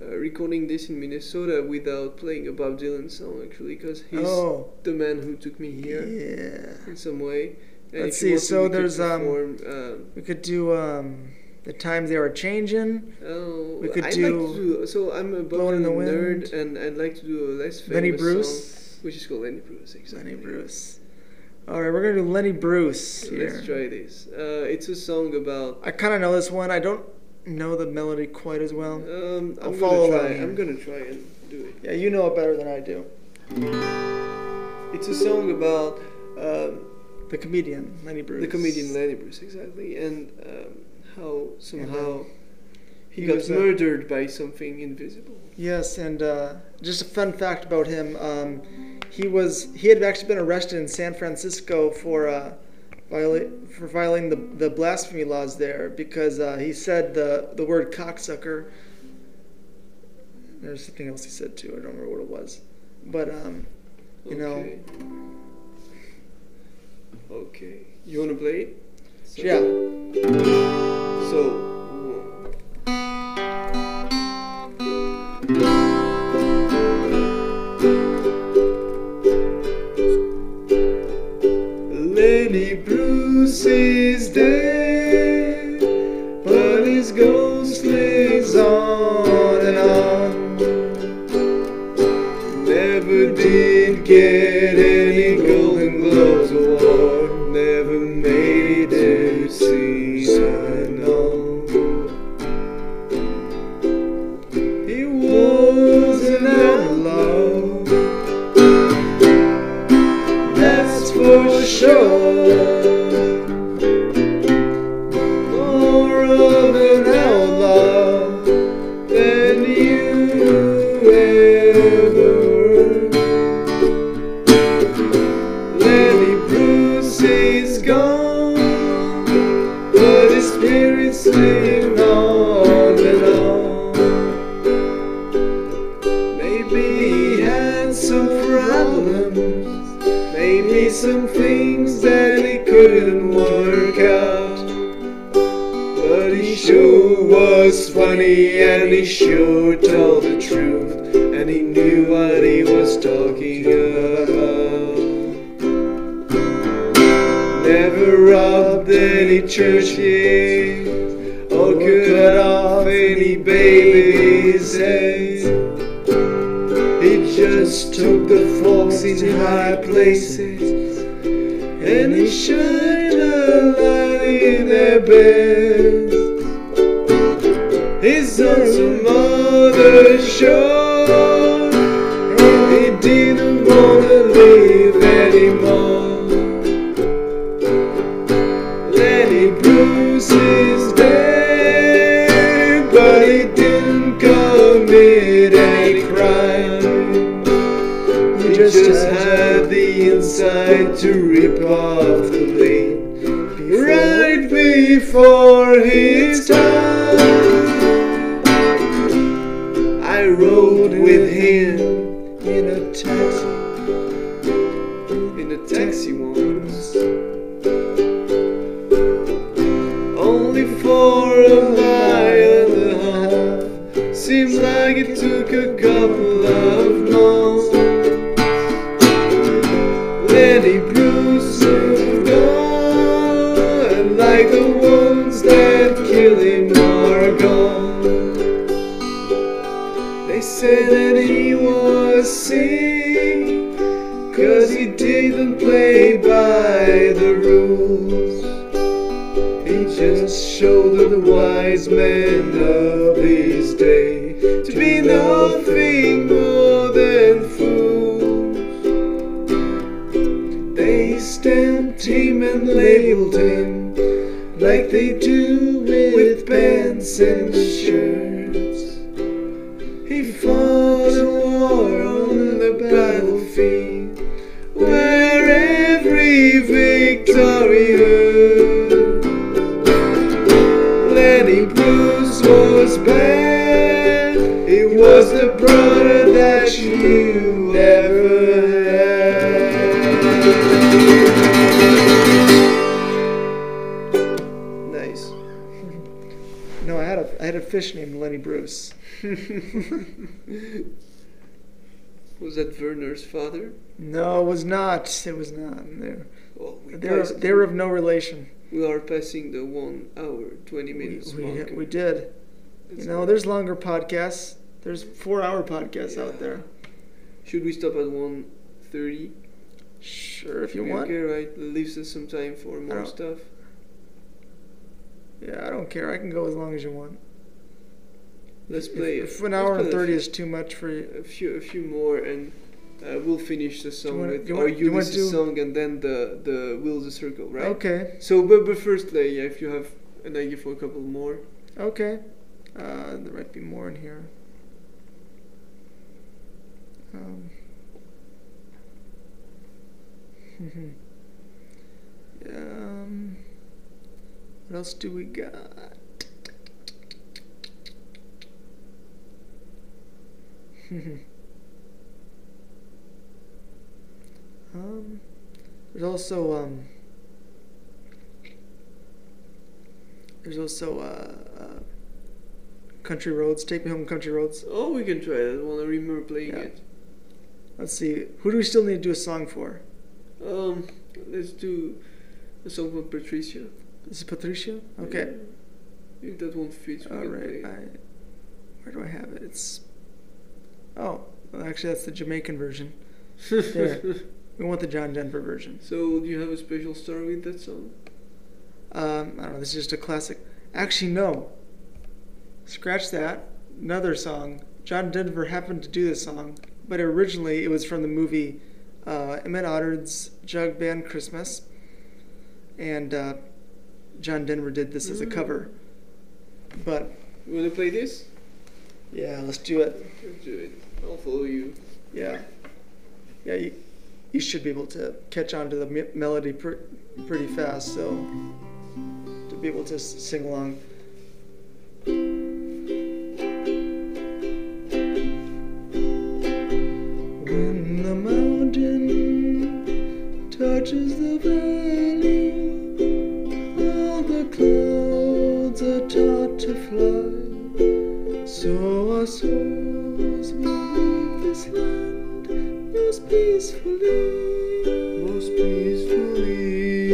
uh, recording this in Minnesota without playing a Bob Dylan song actually, because he's Oh, the man who took me here yeah. in some way. And Let's see, so there's, um, perform, um, We could do um, the times they were changing. oh, we could I'd do like to do. So I'm a Bob Blowing in the Dylan nerd, and I'd like to do a less famous Lenny song, Bruce. which is called Lenny Bruce. Exactly. Lenny Bruce. All right, we're gonna do Lenny Bruce here. Let's try this. Uh, it's a song about I kind of know this one. I don't know the melody quite as well. Um, I'll I'm follow gonna try. along I'm gonna try and do it. Yeah, you know it better than I do. It's a song about um, The comedian, Lenny Bruce. the comedian Lenny Bruce, exactly, and um, how somehow he, he got a- murdered by something invisible. Yes, and uh, just a fun fact about him: um, he was he had actually been arrested in San Francisco for uh, viola- for violating the, the blasphemy laws there because uh, he said the the word cocksucker. There's something else he said too. I don't remember what it was, but um, You know. Okay. Okay. You wanna play it? So- yeah. So. Lenny Bruce is dead, but his ghost lives on and on. Never did get any on and on. Maybe he had some problems, maybe some things that he couldn't work out. But he sure was funny and he sure told the truth and he knew what he was talking about. Never robbed any churches or cut off any baby's head. He just took the folks in high places and he shined a light in their beds. His on some other shore, and he didn't wanna live anymore. Off the blade right before Werner's father? No, it was not. It was not. They're Well, we, they're, they're of no relation. we are passing the one hour, 20 minutes we, mark. we did. You know, there's longer podcasts. There's four hour podcasts out there. Should we stop at 1.30? Sure, if you Okay, want. Okay, right. That leaves us some time for more stuff. Yeah, I don't care. I can go as long as you want. Let's play. If, if an hour and thirty few- is too much for you, a few a few more and uh, we'll finish the song wanna- with you or want- you wanna song and then the the Will's a Circle, right? okay, So, but, but first, like, yeah, if you have an idea for a couple more, okay. Uh, there might be more in here. Um. [LAUGHS] um. What else do we got? [LAUGHS] um. There's also um. There's also uh, uh, Country Roads. Take me home, Country Roads. oh, we can try that. I remember playing Yeah. it. Let's see. Who do we still need to do a song for? Um, let's do a song from Patricia. This is Patricia. Okay. Yeah. If that one fits, All right. I, where do I have it? It's. Oh, well, actually, that's the Jamaican version. [LAUGHS] There. We want the John Denver version. so, do you have a special story with that song? Um, I don't know. This is just a classic. Actually, no. Scratch that. Another song. John Denver happened to do this song, but originally it was from the movie uh, Emmet Otter's Jug Band Christmas, and uh, John Denver did this as a Mm. cover. But You want to play this? yeah, let's do it. Let's do it. I'll follow you. Yeah, yeah. You, you should be able to catch on to the me- melody pr- pretty fast, so to be able to s- sing along. When the mountain touches the valley, all the clouds are taught to fly. So our souls leave this land most peacefully. Most peacefully,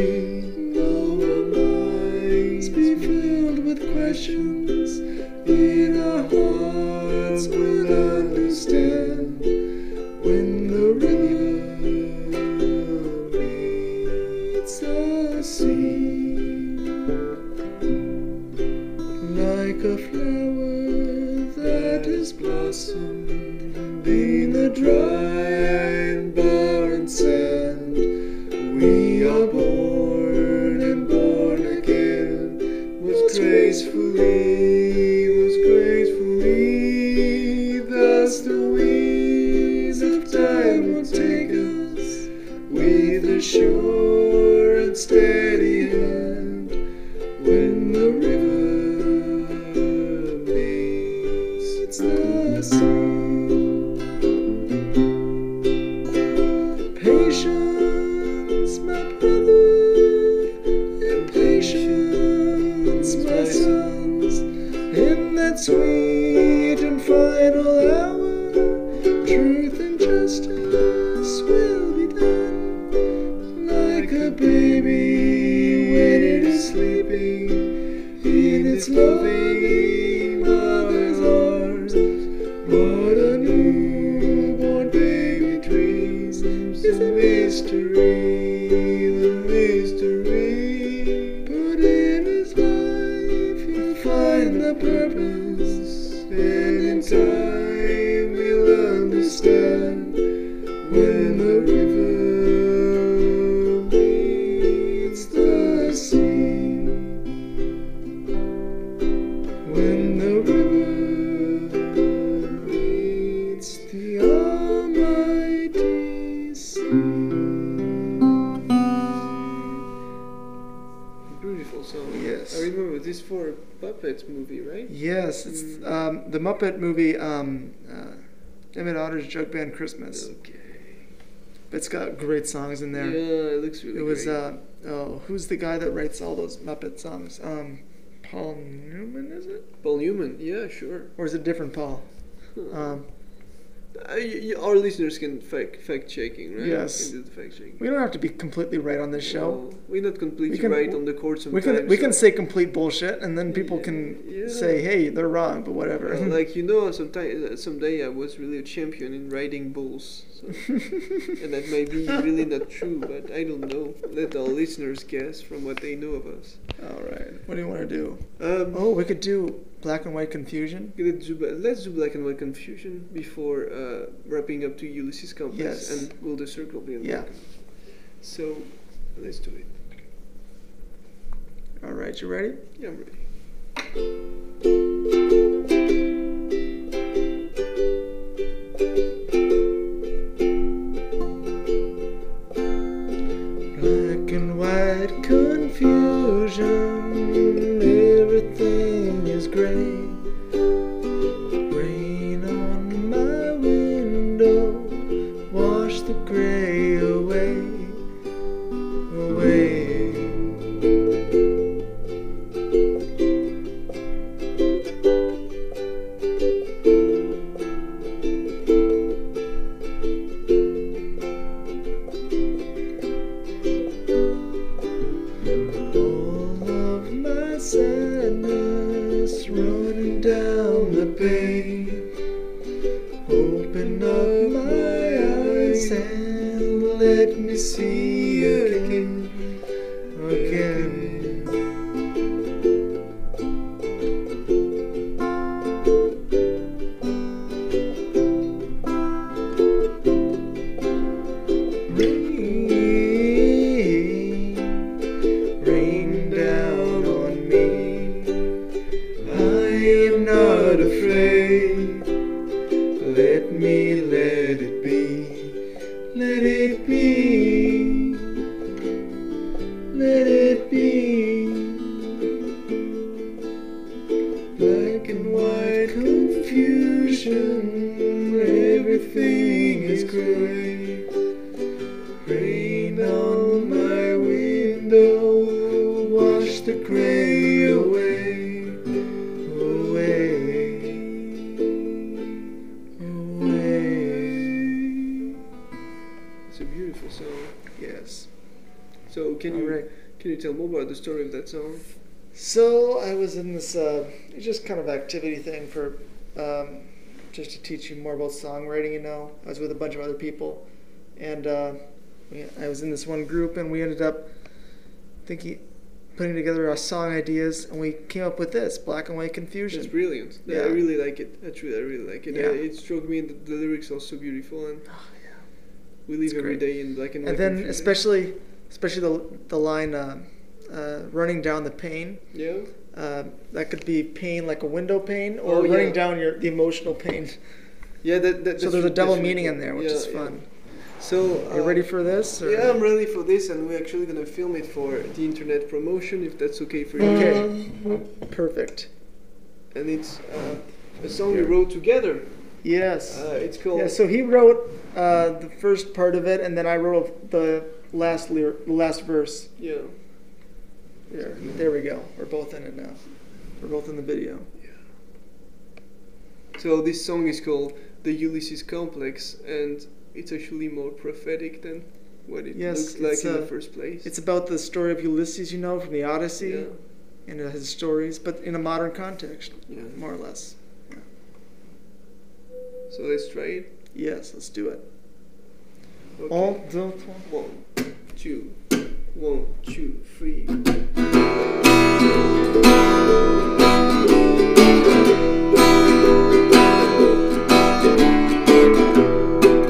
Though our minds be filled with questions, in our hearts we'll understand when the river meets the sea. Like a flower that has blossomed in the dry Christmas. Okay. It's got great songs in there. Yeah, it looks really it was great. uh, oh, who's the guy that writes all those Muppet songs? Um, Paul Newman, is it? Paul Newman. Yeah, sure. Or is it different Paul? [LAUGHS] Um, Uh, y- y- our listeners can fact fact checking, right? Yes. Can do the fact checking. we don't have to be completely right on this show. Well, we're not completely We can- right on the court we can we can say complete bullshit, and then people can Yeah. say, "Hey, they're wrong," but whatever. Well, [LAUGHS] like you know, sometime someday I was really a champion in riding bulls, so, [LAUGHS] and that may be really not true, but I don't know. Let our listeners guess from what they know of us. All right. What do you want to do? Um, Oh, we could do Black and white confusion. Let's do, let's do black and white confusion before uh, wrapping up to Ulysses Complex Yes. and will the circle be in Yeah. black? So let's do it. All right, you ready? Yeah, I'm ready. White confusion. Kind of activity thing for um, just to teach you more about songwriting. You know, I was with a bunch of other people, and uh, we, I was in this one group, and we ended up thinking, putting together our song ideas, and we came up with this black and white Confusion." It's brilliant. Yeah. I really like it. I truly, I really like it. Yeah. It struck me that the lyrics are so beautiful and we live It's every great. day in black and white. And then confusion. especially, especially the the line uh, uh, "running down the pain." yeah. Uh, that could be pain like a window pane, or Oh, yeah. running down your the emotional pain. Yeah, that, that So there's a double meaning in there, which Yeah, is yeah. fun. So Are you uh, ready for this? or- Yeah, I'm ready for this, and we're actually gonna film it for the internet promotion, if that's okay for you. Okay. Perfect. And it's uh, a song we wrote together. Yes. Uh, it's called. yeah. So he wrote uh, the first part of it, and then I wrote the last lyr- the last verse. yeah. There. There we go. We're both in it now. We're both in the video. Yeah. So this song is called "The Ulysses Complex," and it's actually more prophetic than what it Yes, looks like in the uh, first place. It's about the story of Ulysses, you know, from the Odyssey, yeah. and his stories, but in a modern context, Yeah. more or less. So let's try it. Yes. Let's do it. Okay. Deux, trois. One, two, one, two, three.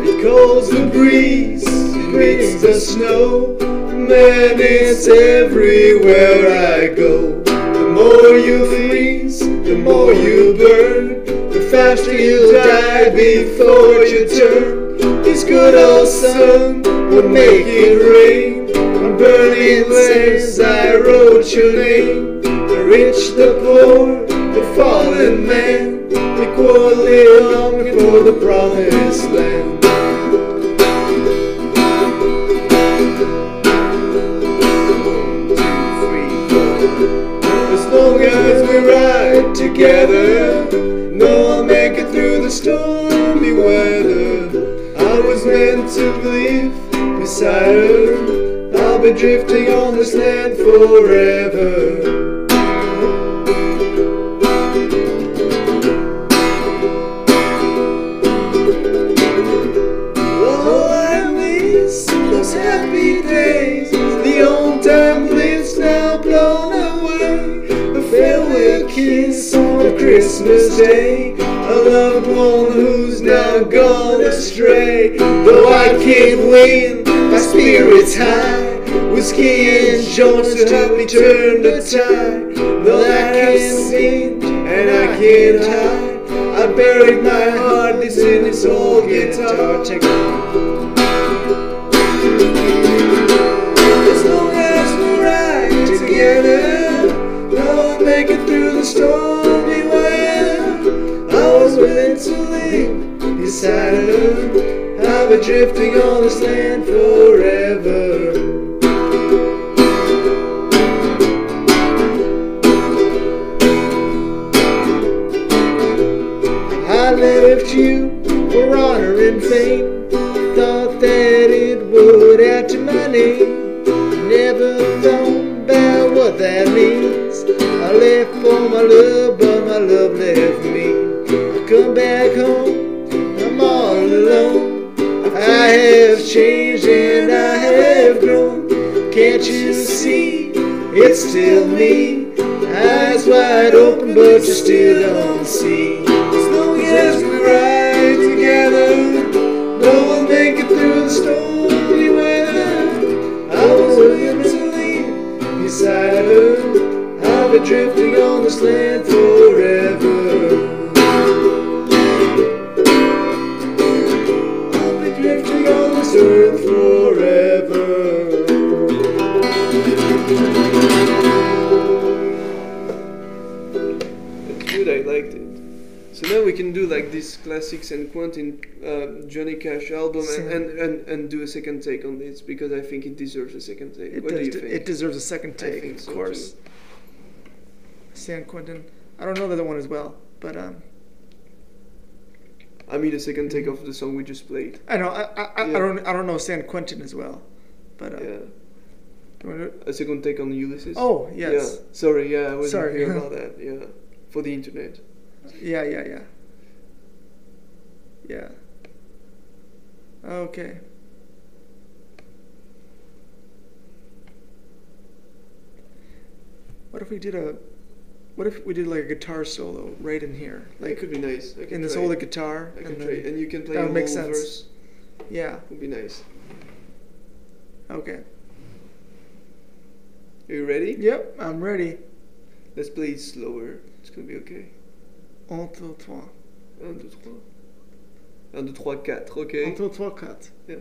It calls the breeze, it brings the snow. Man, it's everywhere I go. The more you freeze, the more you burn. The faster you die before you turn. This good old sun will make it rain. Burning lands I wrote your name. The rich, the poor, the fallen man. Equally long for the promised land. As long as we ride together, no, I'll make it through the stormy weather. I was meant to live beside her. I'll be drifting on this land forever. Oh, I miss those happy days. The old time bliss now blown away. A farewell kiss on a Christmas day. A loved one who's now gone astray. Though I can't win, my spirit's high. Whiskey and joints to help me turn the tide. Though I can't sing and I can't hide. I buried my heart this in this old guitar. Check. As long as we ride together, no one make it through the stormy weather. I was willing to live beside her. I'll be drifting on this land forever. Second take on this because I think it deserves a second take. It, what do does, you think? it deserves a second take, of so, course. San Quentin. I don't know the other one as well, but um, I mean a second take of the song we just played. I know I, I, I- Yeah. I don't I don't know San Quentin as well, but uh, Yeah. A second take on Ulysses. oh yes, Yeah. Sorry, yeah, I wasn't Sorry. here about [LAUGHS] that. Yeah. For the internet. yeah, yeah, yeah, yeah. Okay. What if we did a, what if we did like a guitar solo right in here, Like, it could be nice. I in this old guitar? I can and then- And you can play that would make sense. verse. Yeah. Would be nice. Okay. Are you ready? Yep, I'm ready. Let's play it slower. It's gonna be okay. Un, deux, trois. 1, 2, 3. 1, 2, 3, 4, Un, ok? deux, trois, quatre. Un,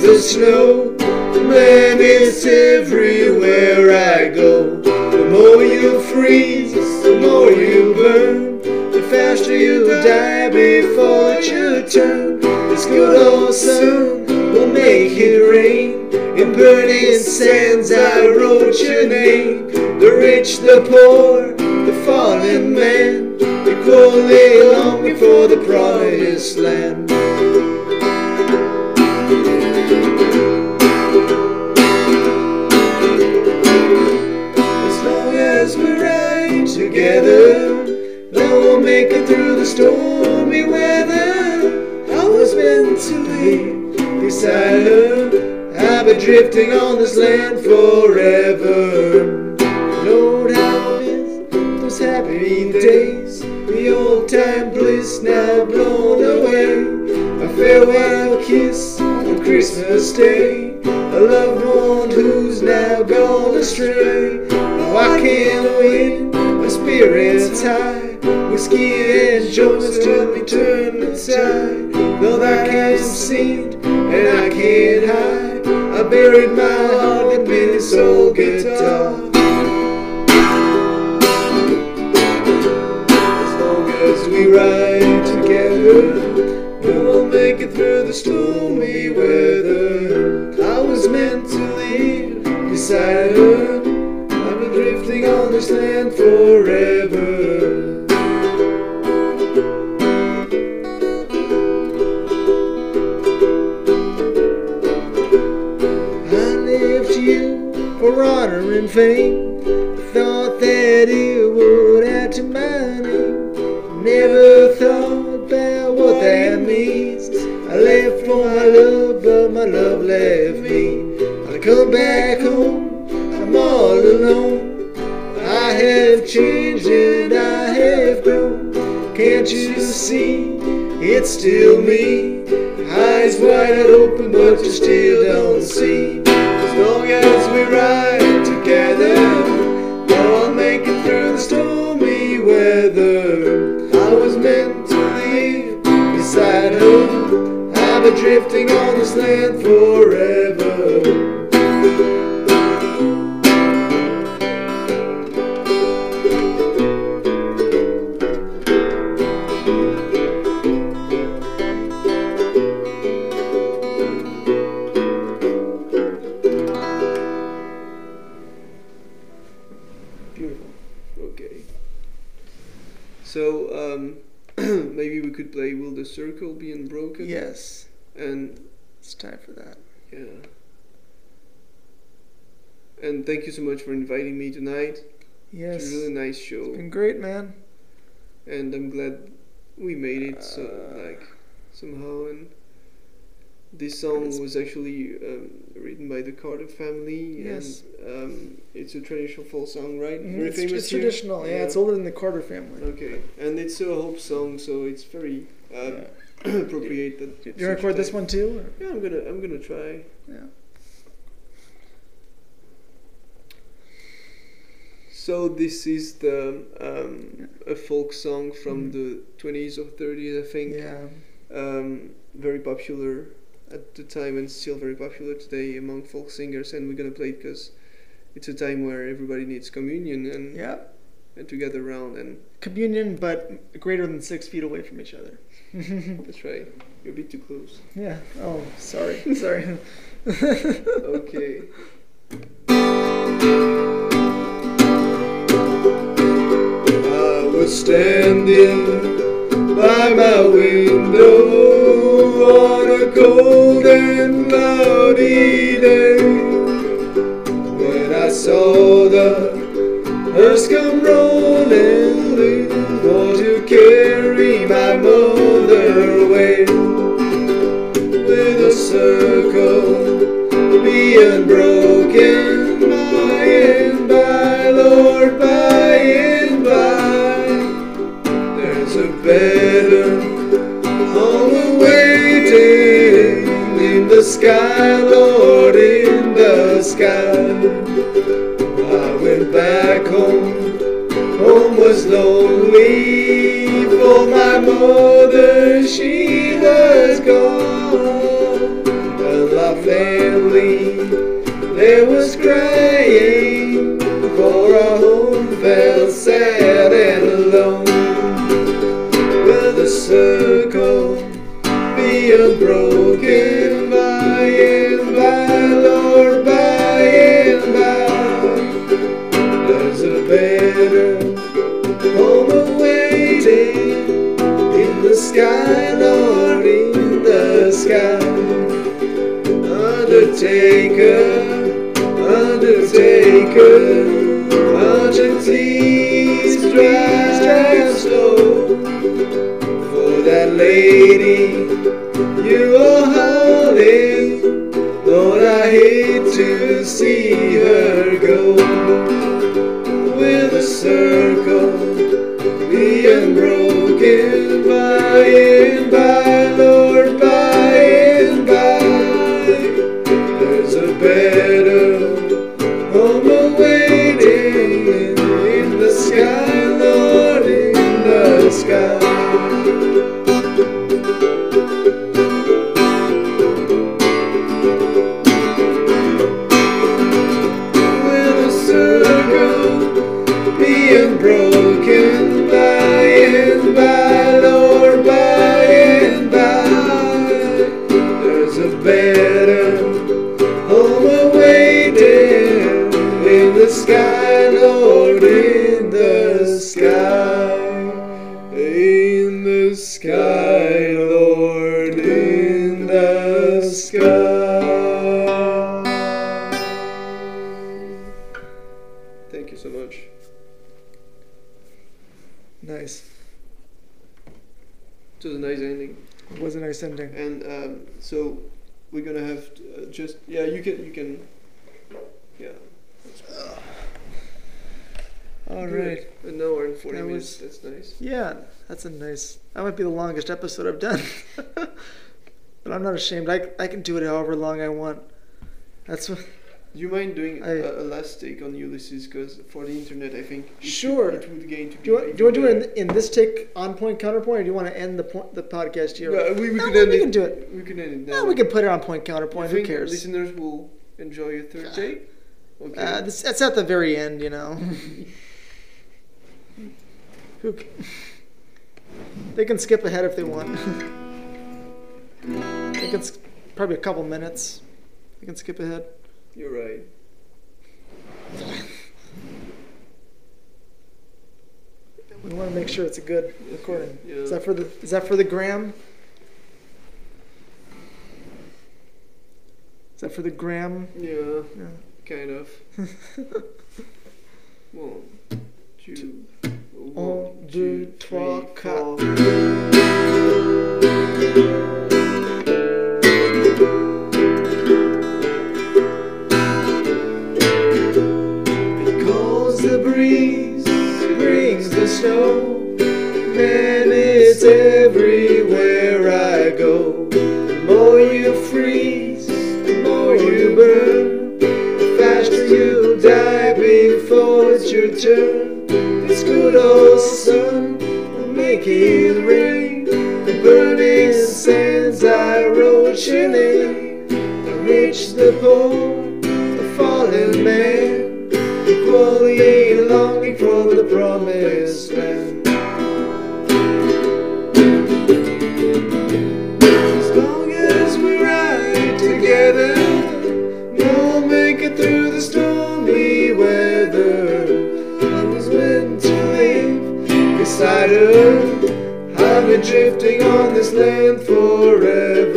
the snow. Man, it's everywhere I go. The more you freeze, the more you burn. The faster you die before it's your turn. This good old sun will make it rain. In burning sands I wrote your name. The rich, the poor, the fallen man. Equally longing for the promised land. Together, then we'll make it through the stormy weather. I was meant to live beside her. I've been drifting on this land forever. Lord, how I those happy days. The old time bliss now blown away. A farewell kiss on Christmas Day. A loved one who's now gone astray. Now I can't win, spirit's high. Whiskey and joints tell me turn inside. Though I can't sing and I can't hide, I buried my heart in old guitar. Written by the Carter family. Yes. And, um, it's a traditional folk song, right? Mhm, Very It's, famous it's here? traditional. Yeah. it's older than the Carter family. Okay, and it's a hope song, so it's very um, Yeah. [CLEARS THROAT] appropriate. That Do you record this one too? or- Yeah, I'm gonna I'm gonna try. Yeah. So this is the um, a folk song from Mhm. the 20s or 30s, I think. Yeah. Um, very popular at the time and still very popular today among folk singers. And we're gonna play it because it's a time where everybody needs communion and Yeah. and to gather around. And Communion, but greater than six feet away from each other. [LAUGHS] that's right. You're a bit too close. yeah. Oh, sorry. sorry. [LAUGHS] Okay. I was standing by my window and cloudy day when I saw the hearse come rolling in for to carry my mother away? With a circle being broken the sky, Lord, in the sky. I went back home, home was lonely for my mother, she was gone. And my family, there was crying, for our home felt sad and alone. Will the circle be unbroken sky, Lord, in the sky. Undertaker, Undertaker, Argentines drive, drive slow for that lady you are hauling. Lord, I hate to see her go. It was a nice ending. And um, so we're gonna have to, uh, just yeah you can you can yeah All do right. an hour and 40 That minutes was- that's nice Yeah, that's a nice. That might be the longest episode I've done. [LAUGHS] but I'm not ashamed. I, I can do it however long I want. That's what. Do you mind doing I- a, a last take on Ulysses because for the internet I think it, Sure. it would gain to Do you want, do you want to do it in, in this take on point counterpoint, or do you want to end the point the podcast here? No, we, we No, we end can it do it. we can end it No, now we can put it on point counterpoint. Who cares? listeners will enjoy your third take okay Uh, this, that's at the very end, you know. [LAUGHS] Who? c- They can skip ahead if they want. [LAUGHS] they can probably a couple minutes. They can skip ahead. You're right We want to make sure it's a good recording. yeah Is that for the Is that for the gram? Is that for the gram? yeah Yeah. kind of [LAUGHS] one two one, two, three, four. Snow. Man, it's everywhere I go. The more you freeze, the more you burn. The faster you die before it's your turn. This good old sun will make it rain. The burning sands I rode chilling. The rich, the pole, the fallen man. Equally longing for the promised land. As long as we ride together, we'll make it through the stormy weather. I was meant to live beside her. I've been drifting on this land forever.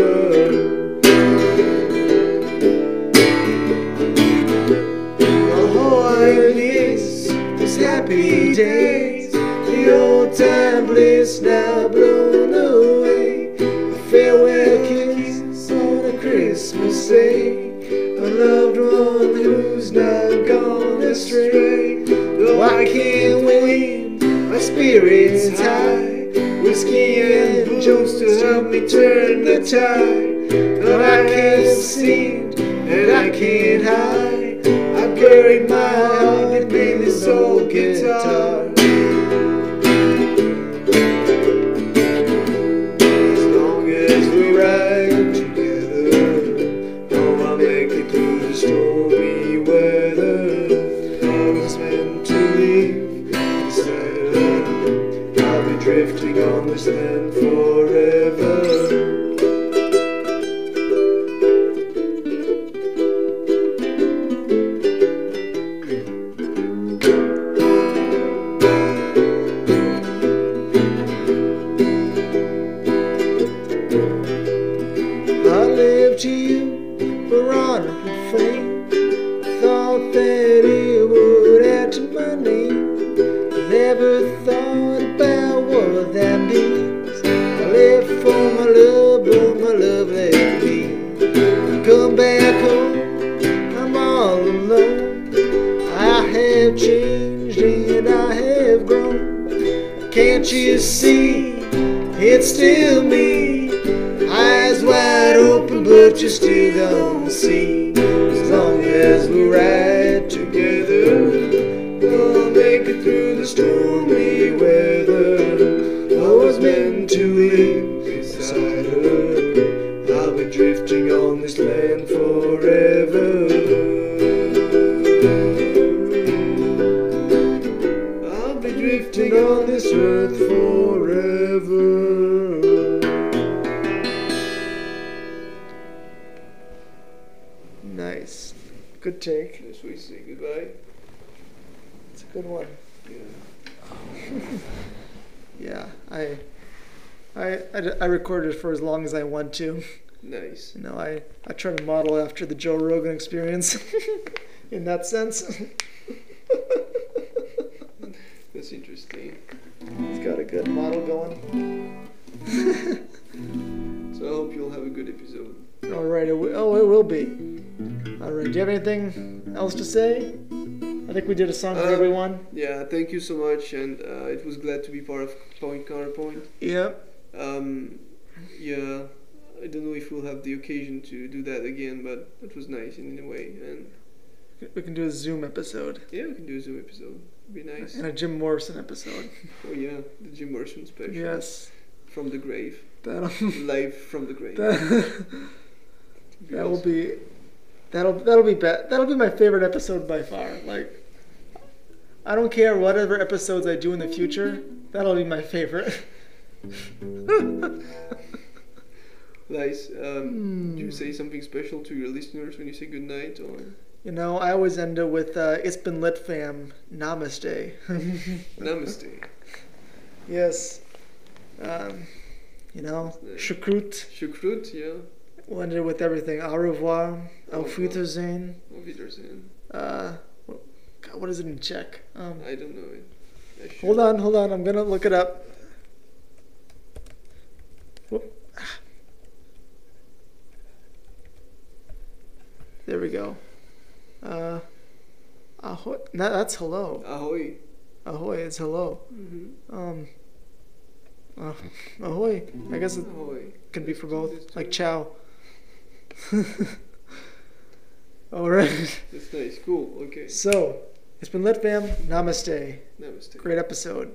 Days, the old time bliss now blown away. A farewell kiss on a Christmas day, a loved one who's now gone astray. Though I can't win, my spirit's high. Whiskey and jokes to help me turn the tide. Though I can't sing and I can't hide. I buried my heart in this old guitar. As long as we ride together, oh, I'll make it through the stormy weather. I was meant to live beside her. I'll be drifting on this land forever. Long as I to. Nice. You know, I, I try to model after the Joe Rogan experience [LAUGHS] in that sense. [LAUGHS] That's interesting. He's got a good model going. [LAUGHS] So I hope you'll have a good episode. All right. It w- oh, it will be. All right. Do you have anything else to say? I think we did a song for Uh, everyone. Yeah, thank you so much, and uh, it was glad to be part of Point Counterpoint. Yep. Um, yeah, I don't know if we'll have the occasion to do that again, but it was nice in a way, and We can do a Zoom episode yeah, we can do a Zoom episode. It'd be nice. and a Jim Morrison episode. [LAUGHS] Oh yeah, the Jim Morrison special. Yes. From the grave, That'll. [LAUGHS] [LAUGHS] live from the grave. that, that will be. That'll that'll be be- that'll be my favorite episode by far. Like, I don't care whatever episodes I do in the future. That'll be my favorite. Nice. Um, Hmm. Do you say something special to your listeners when you say goodnight, or You know, I always end it with uh, "It's been lit, fam. Namaste." [LAUGHS] namaste? [LAUGHS] yes. Um, you know, shukrut. Shukrut, yeah. We'll end it with everything. Au revoir. Au Auf revoir. Wiedersehen. Auf Wiedersehen. Uh, God, what is it in Czech? Um, I don't know it. Hold on, hold on. I'm gonna look it up. Whoop. There we go. Uh, ahoy. No, that's hello. Ahoy. Ahoy is hello. Mm-hmm. Um. Uh, ahoy. I guess it Ahoy. could be for both. Like ciao. [LAUGHS] All right. That's nice. Cool. Okay. So, it's been lit, fam. Namaste. Namaste. Great episode.